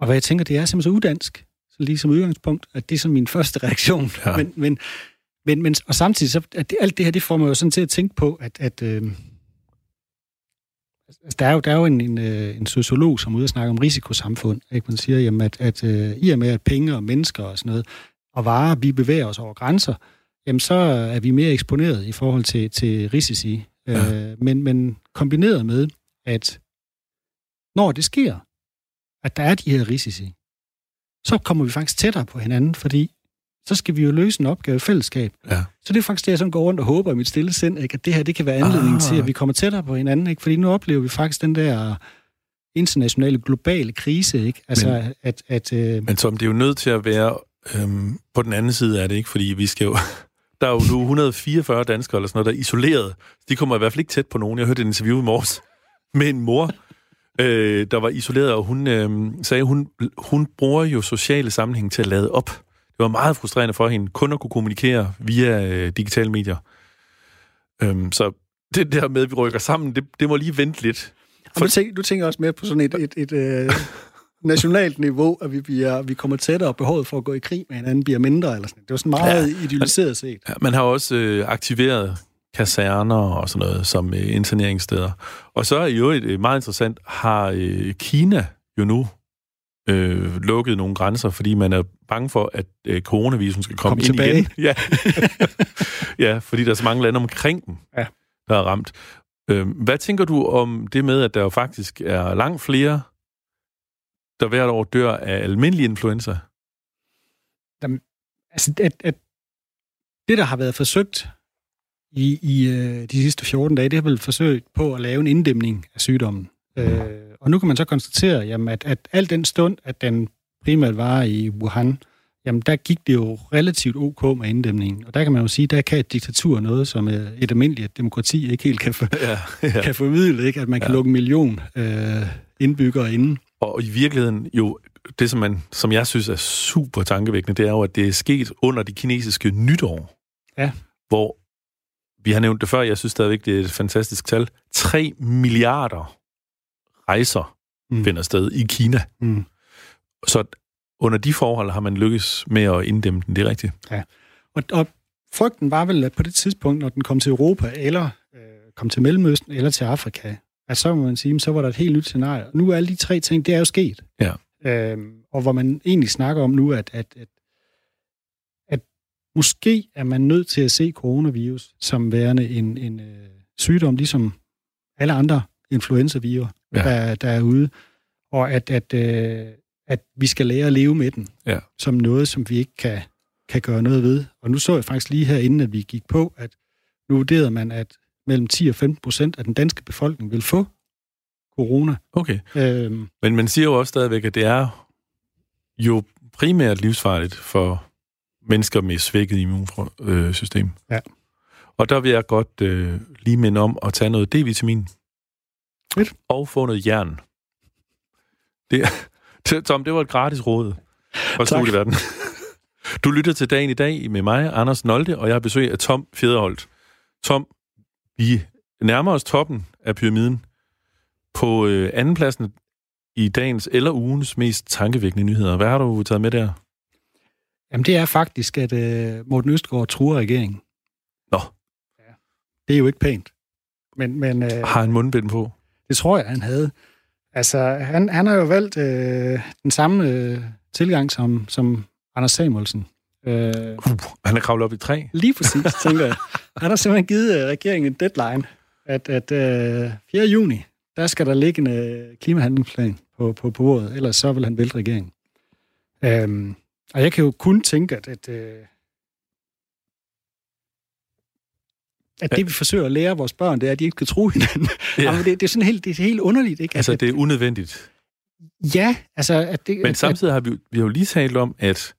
og hvad jeg tænker, det er simpelthen så udansk, så lige som udgangspunkt, at det er sådan min første reaktion. Ja. Men, men, men, men, og samtidig, så, at det, alt det her, det får mig jo sådan til at tænke på, at, at øh, altså, der er jo, der er jo en, en, øh, en sociolog, som er ude og snakke om risikosamfund. Ikke? Man siger, jamen, at, at uh, i og med, at penge og mennesker og sådan noget, og varer, vi bevæger os over grænser, jamen så er vi mere eksponeret i forhold til, til risici. Ja. Øh, men, men kombineret med, at når det sker, at der er de her risici, så kommer vi faktisk tættere på hinanden, fordi så skal vi jo løse en opgave i fællesskab. Ja. Så det er faktisk det, jeg sådan går rundt og håber i mit stille sind, ikke? at det her det kan være anledning ah. til, at vi kommer tættere på hinanden. Ikke? Fordi nu oplever vi faktisk den der internationale, globale krise. Ikke? Altså, men, at, at, øh... men Tom, det er jo nødt til at være øhm, på den anden side af det, ikke? fordi vi skal jo... (laughs) Der er jo nu 144 danskere eller sådan noget, der er isoleret. De kommer i hvert fald ikke tæt på nogen. Jeg hørte et interview i morges (laughs) med en mor, øh, der var isoleret, og hun øh, sagde, hun, hun bruger jo sociale sammenhæng til at lade op. Det var meget frustrerende for hende kun at kunne kommunikere via øh, digitale medier. Øhm, så det der med, at vi rykker sammen, det, det må lige vente lidt. For... Du, tænker, du tænker også mere på sådan et, et, et, øh, (laughs) nationalt niveau, at vi, bliver, vi kommer tættere, og behovet for at gå i krig med hinanden bliver mindre. Eller sådan. Det var sådan meget ja, idealiseret set. Ja, man har også øh, aktiveret kaserner og sådan noget som øh, interneringssteder. Og så er jo et, øh, meget interessant, har øh, Kina jo nu øh, lukket nogle grænser, fordi man er bange for, at øh, coronavirusen skal komme Kom ind tilbage. igen. (laughs) Ja. (laughs) ja, fordi der er så mange lande omkring den, ja. der er ramt. Øh, hvad tænker du om det med, at der jo faktisk er langt flere, der hvert år dør af almindelig influenza? Jamen, altså, at, at det, der har været forsøgt i, i øh, de sidste 14 dage, det har vel forsøgt på at lave en inddæmning af sygdommen. Øh, og nu kan man så konstatere, jamen, at, at al den stund, at den primært var i Wuhan, jamen der gik det jo relativt ok med inddæmningen. Og der kan man jo sige, der kan et diktatur noget, som et almindeligt demokrati ikke helt kan, for, (laughs) ja, ja. kan formidle, ikke? at man kan ja. lukke en million øh, indbyggere inden. Og i virkeligheden jo, det som, man, som jeg synes er super tankevækkende, det er jo, at det er sket under de kinesiske nytår. Ja. Hvor vi har nævnt det før, jeg synes stadigvæk, det er et fantastisk tal. 3 milliarder rejser mm. finder sted i Kina. Mm. Så under de forhold har man lykkes med at inddæmme den, det er rigtigt. Ja, og, og frygten var vel, at på det tidspunkt, når den kom til Europa, eller øh, kom til Mellemøsten, eller til Afrika, at så må man sige, så var der et helt nyt scenarie. Nu er alle de tre ting, det er jo sket. Ja. Øhm, og hvor man egentlig snakker om nu, at, at, at Måske er man nødt til at se coronavirus som værende en, en øh, sygdom, ligesom alle andre influenza-virus, ja. der, der er ude, og at, at, øh, at vi skal lære at leve med den, Ja. som noget, som vi ikke kan, kan gøre noget ved. Og nu så jeg faktisk lige her, inden at vi gik på, at nu vurderede man, at mellem 10 og 15 procent af den danske befolkning vil få corona. Okay. Øhm, Men man siger jo også stadigvæk, at det er jo primært livsfarligt for mennesker med svækket immunsystem. Ja. Og der vil jeg godt øh, lige minde om at tage noget D-vitamin. Fedt. Og få noget jern. Det, (laughs) Tom, det var et gratis råd fra Tak. Studieverden. Du lytter til dagen i dag med mig, Anders Nolde, og jeg har besøg af Tom Fjederholt. Tom, vi nærmer os toppen af pyramiden. På øh, andenpladsen i dagens eller ugens mest tankevækkende nyheder. Hvad har du taget med der? jamen, det er faktisk, at øh, Morten Østgaard truer regeringen. Nå. Ja. Det er jo ikke pænt. Men, men øh, Har han mundbind på? Det tror jeg, han havde. Altså, han, han har jo valgt øh, den samme øh, tilgang som, som Anders Samuelsen. Øh, Uh, han er kravlet op i træ. Lige præcis, tænker jeg. Han har simpelthen givet øh, regeringen en deadline, at, at øh, 4. juni, der skal der ligge en øh, klimahandlingsplan på, på, på bordet, ellers så vil han vælte regeringen. Øhm, og jeg kan jo kun tænke, at, at, øh, at det, vi forsøger at lære vores børn, det er, at de ikke skal tro hinanden. Ja. Ja. Jamen, det, det, er sådan helt, det er helt underligt, ikke? Altså, at, det er unødvendigt. Ja, altså... At det, Men at, samtidig har vi, vi har jo lige talt om, at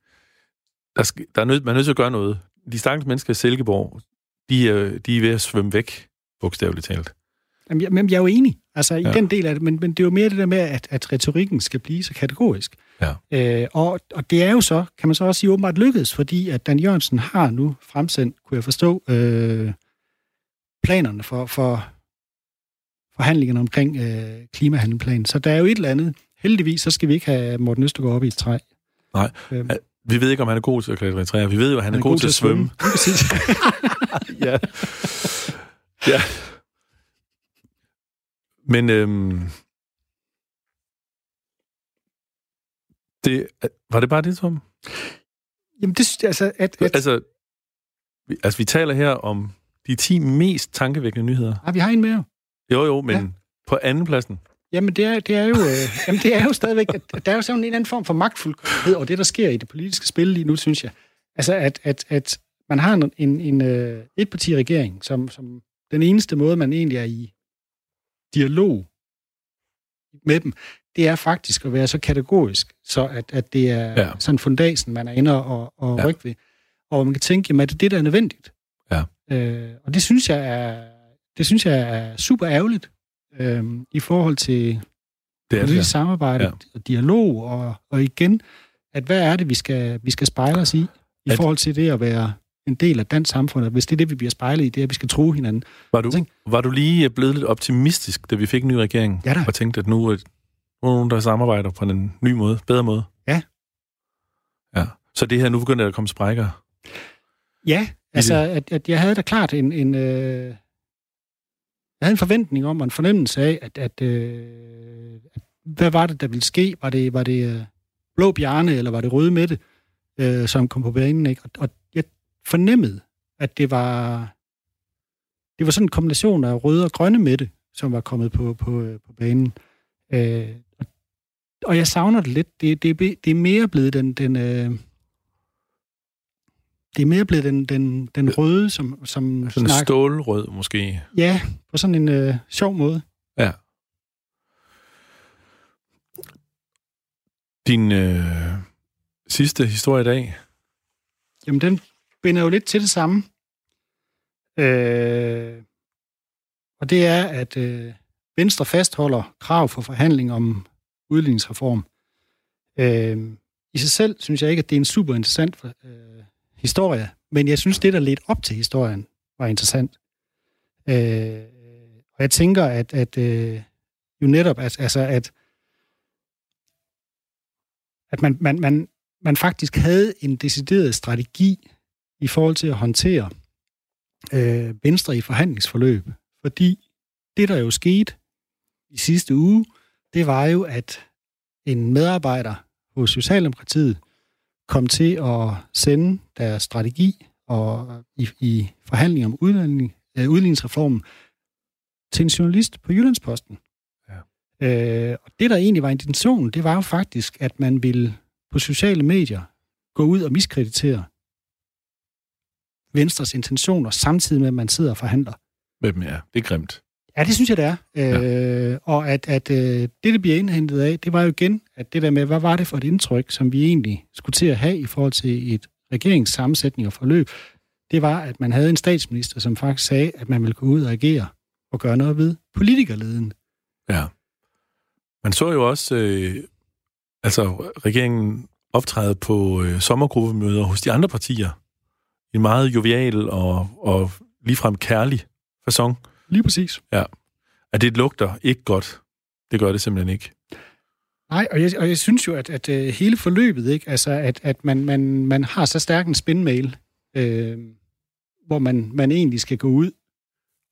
der skal, der er nød, man er nødt til at gøre noget. De stakkels mennesker i Silkeborg, de er, de er ved at svømme væk, bogstaveligt talt. Jamen, jeg, men jeg er jo enig altså, i ja. den del af det, men, men det er jo mere det der med, at, at retorikken skal blive så kategorisk. Ja. Øh, og, og det er jo så, kan man så også sige, åbenbart lykkedes, fordi at Dan Jørgensen har nu fremsendt, kunne jeg forstå, øh, planerne for, for forhandlingerne omkring øh, klimahandleplanen. Så der er jo et eller andet. Heldigvis, så skal vi ikke have Morten Østergaard op i et træ. Nej. Øhm, Vi ved ikke, om han er god til at klatre i træer. Vi ved jo, at han, er, god, til at svømme. (laughs) Præcis. (laughs) ja. ja. Men øhm, det, var det bare det, Tom? Jamen, det synes jeg, altså, at, at Altså, vi, altså, vi taler her om de 10 mest tankevækkende nyheder. ah, vi har en mere. Jo, jo, men ja. Ja. på andenpladsen. Jamen, det er, det er jo, øh, jamen, det er jo stadigvæk, at, der er jo sådan en eller anden form for magtfuldkommenhed over det, der sker i det politiske spil lige nu, synes jeg. Altså, at, at, at man har en, en, en øh, etpartiregering, som, som den eneste måde, man egentlig er i dialog med dem, det er faktisk at være så kategorisk, så at, at det er Ja. ja. sådan fundasen, man er inde og, og Ja. ja. rykke ved. Og man kan tænke, jamen er det det, der er nødvendigt? Ja. Øh, og det synes jeg er, det synes jeg er super ærgerligt øh, i forhold til Det er politisk det. samarbejde Ja. og dialog, og, og igen, at hvad er det, vi skal, vi skal spejle os i, i At- forhold til det at være en del af dansk samfund, og hvis det er det, vi bliver spejlet i, det er, at vi skal tro hinanden. Var du, Tænk. var du lige blevet lidt optimistisk, da vi fik en ny regering? Ja da. Og tænkte, at nu er nu er nogen, der samarbejder på en ny måde, bedre måde? Ja. Ja. Så det her, nu begynder der at komme sprækker. Ja, altså, at, at jeg havde da klart en, en øh, jeg havde en forventning om, og en fornemmelse af, at, at, øh, at hvad var det, der ville ske? Var det, var det øh, blå bjarne, eller var det røde mætte, øh, som kom på banen? Ikke? Og, og jeg fornemmede, at det var, det var sådan en kombination af røde og grønne mætte, som var kommet på, på, øh, på banen. Øh, og, og jeg savner det lidt. Det, det, det er mere blevet den, den øh, det er mere blevet den, den, den røde, som, som Sådan en snakker. stålrød måske. Ja, på sådan en øh, sjov måde. Ja. Din øh, sidste historie i dag. Jamen, den binder jo lidt til det samme. Øh, og det er, at øh, Venstre fastholder krav for forhandling om udligningsreform. Øh, I sig selv synes jeg ikke, at det er en super interessant øh, historie, men jeg synes, det, der ledte op til historien, var interessant. Øh, og jeg tænker, at, at øh, jo netop, at, altså, at, at man, man, man, man faktisk havde en decideret strategi i forhold til at håndtere øh, Venstre i forhandlingsforløb. Fordi det, der jo skete i sidste uge, det var jo, at en medarbejder hos Socialdemokratiet kom til at sende deres strategi og i, i forhandlinger om udlænding, øh, udligningsreformen til en journalist på Jyllandsposten. Ja. Øh, og det, der egentlig var intentionen, det var jo faktisk, at man ville på sociale medier gå ud og miskreditere Venstres intentioner, samtidig med, at man sidder og forhandler. Dem, ja. Det er grimt. Ja, det synes jeg, det er. Ja. Øh, og at, at øh, det, det bliver indhentet af, det var jo igen, at det der med, hvad var det for et indtryk, som vi egentlig skulle til at have i forhold til et regeringssammensætning og forløb, det var, at man havde en statsminister, som faktisk sagde, at man ville gå ud og agere og gøre noget ved politikerleden. Ja. Man så jo også, øh, altså regeringen optræde på øh, sommergruppemøder hos de andre partier. I en meget jovial og, og ligefrem kærlig fasong. Lige præcis. Ja. At det lugter ikke godt. Det gør det simpelthen ikke. Nej, og jeg, og jeg synes jo, at, at, at øh, hele forløbet, ikke, altså at, at man, man, man har så stærk en spinmail, øh, hvor man, man egentlig skal gå ud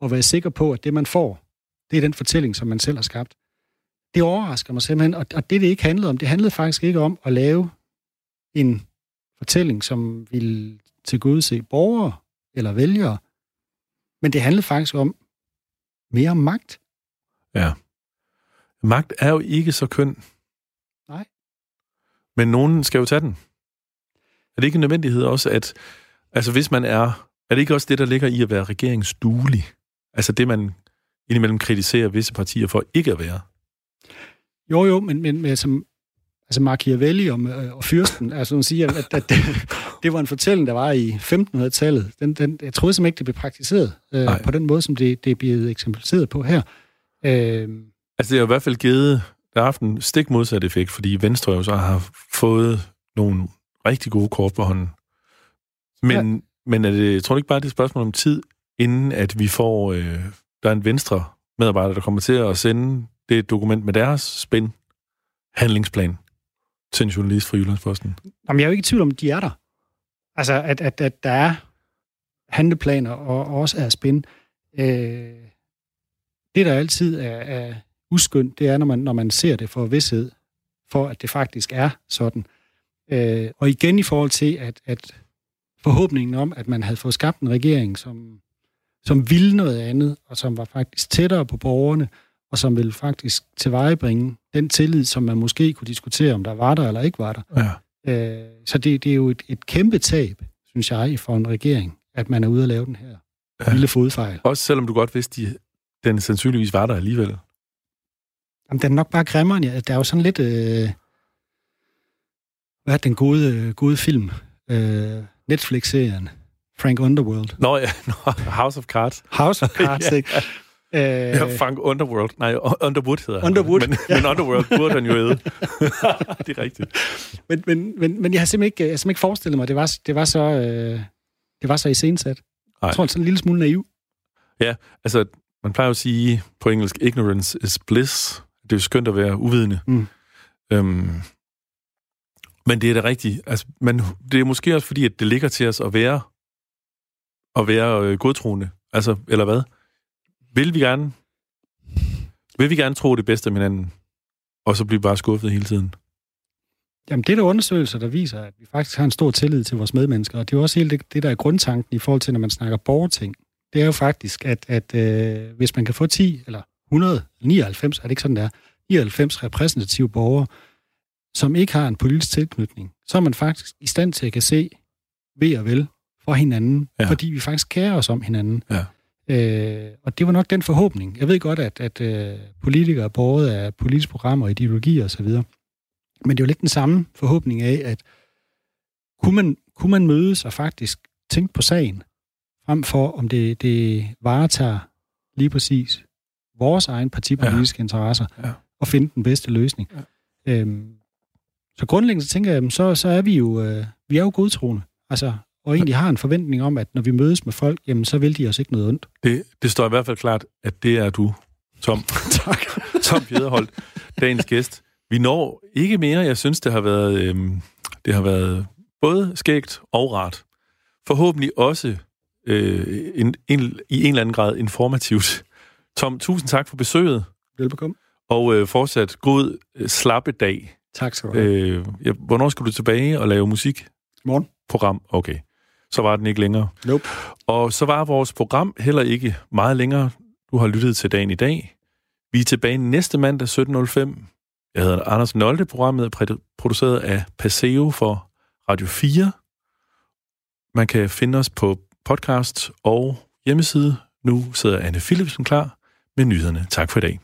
og være sikker på, at det, man får, det er den fortælling, som man selv har skabt. Det overrasker mig simpelthen, og, og det, det ikke handlede om, det handlede faktisk ikke om at lave en fortælling, som vil se borgere eller vælgere, men det handlede faktisk om mere magt. Ja. Magt er jo ikke så køn. Nej. Men nogen skal jo tage den. Er det ikke en nødvendighed også, at altså hvis man er, er det ikke også det, der ligger i at være regeringsduelig? Altså det, man indimellem kritiserer visse partier for ikke at være? Jo, jo, men, men altså, altså Machiavelli og, og fyrsten, altså hun siger, at, at det, det var en fortælling, der var i 1500-tallet. Den, den, jeg troede simpelthen ikke, det blev praktiseret øh, på den måde, som det, det er blevet eksemplificeret på her. Øh, altså det har i hvert fald givet, der har haft en stik modsat effekt, fordi Venstre jo så har fået nogle rigtig gode kort på hånden. Men, ja. men er det, jeg tror ikke bare, det er et spørgsmål om tid, inden at vi får, øh, der er en Venstre medarbejder, der kommer til at sende det dokument med deres spænd handlingsplan til en journalist fra Jyllandsposten? Jamen, jeg er jo ikke i tvivl om, de er der. Altså, at, at, at der er handleplaner og, og også er spænd. Øh, det, der altid er, er uskyndt, det er, når man, når man ser det for vidshed, for at det faktisk er sådan. Øh, og igen i forhold til, at, at forhåbningen om, at man havde fået skabt en regering, som, som ville noget andet, og som var faktisk tættere på borgerne, og som ville faktisk tilvejebringe den tillid, som man måske kunne diskutere, om der var der eller ikke var der. Ja. Øh, så det, det er jo et, et kæmpe tab, synes jeg, for en regering, at man er ude at lave den her ja. lille fodfejl. Også selvom du godt vidste, at den sandsynligvis var der alligevel. Jamen, den er nok bare grimmere. Ja. Der er jo sådan lidt... Øh, hvad er den gode, gode film? Øh, Netflix-serien. Frank Underworld. Nå ja, (laughs) House of Cards. House of Cards, (laughs) ja. ikke? Øh, ja, Frank Underworld. Nej, Underwood hedder Underwood. Han. Men, ja. men Underworld burde han jo æde. (laughs) det er rigtigt. Men, men, men, men jeg har simpelthen ikke, jeg har simpelthen ikke forestillet mig, det var, det var så, øh, det var så iscenesat. Jeg tror, sådan en lille smule naiv. Ja, altså, man plejer jo at sige på engelsk, ignorance is bliss. Det er jo skønt at være uvidende. Mm. Øhm, men det er da rigtigt. Altså, man, det er måske også fordi, at det ligger til os at være, at være øh, godtroende. Altså, eller hvad? Vil vi gerne, vil vi gerne tro det bedste af hinanden, og så blive bare skuffet hele tiden? Jamen, det er der undersøgelser, der viser, at vi faktisk har en stor tillid til vores medmennesker, og det er jo også hele det, det der er grundtanken i forhold til, når man snakker borgerting. Det er jo faktisk, at, at øh, hvis man kan få 10 eller 199, er det ikke sådan, der 99 repræsentative borgere, som ikke har en politisk tilknytning, så er man faktisk i stand til at kan se ved og vel for hinanden, ja. fordi vi faktisk kærer os om hinanden. Ja. Øh, og det var nok den forhåbning. Jeg ved godt, at, at øh, politikere er båret af politiske programmer, ideologier osv., men det er jo lidt den samme forhåbning af, at kunne man, kunne man mødes og faktisk tænke på sagen, frem for om det, det varetager lige præcis vores egen partipolitiske ja. interesser, ja. og finde den bedste løsning. Ja. Øhm, så grundlæggende så tænker jeg, så, så er vi jo, øh, vi er jo godtroende. Altså, og egentlig har en forventning om, at når vi mødes med folk, jamen så vil de os ikke noget ondt. Det, det står i hvert fald klart, at det er du, Tom. (laughs) tak. Tom Fjederholt, dagens gæst. Vi når ikke mere. Jeg synes, det har været, øhm, det har været både skægt og rart. Forhåbentlig også øh, en, en, i en eller anden grad informativt. Tom, tusind tak for besøget. Velbekomme. Og øh, fortsat god øh, slappe dag. Tak skal du have. Øh, ja, hvornår skal du tilbage og lave musik? Morgen. Program, okay så var den ikke længere. Nope. Og så var vores program heller ikke meget længere. Du har lyttet til dagen i dag. Vi er tilbage næste mandag 17.05. Jeg hedder Anders Nolte. Programmet er produceret af Paseo for Radio 4. Man kan finde os på podcast og hjemmeside. Nu sidder Anne Philipsen klar med nyhederne. Tak for i dag.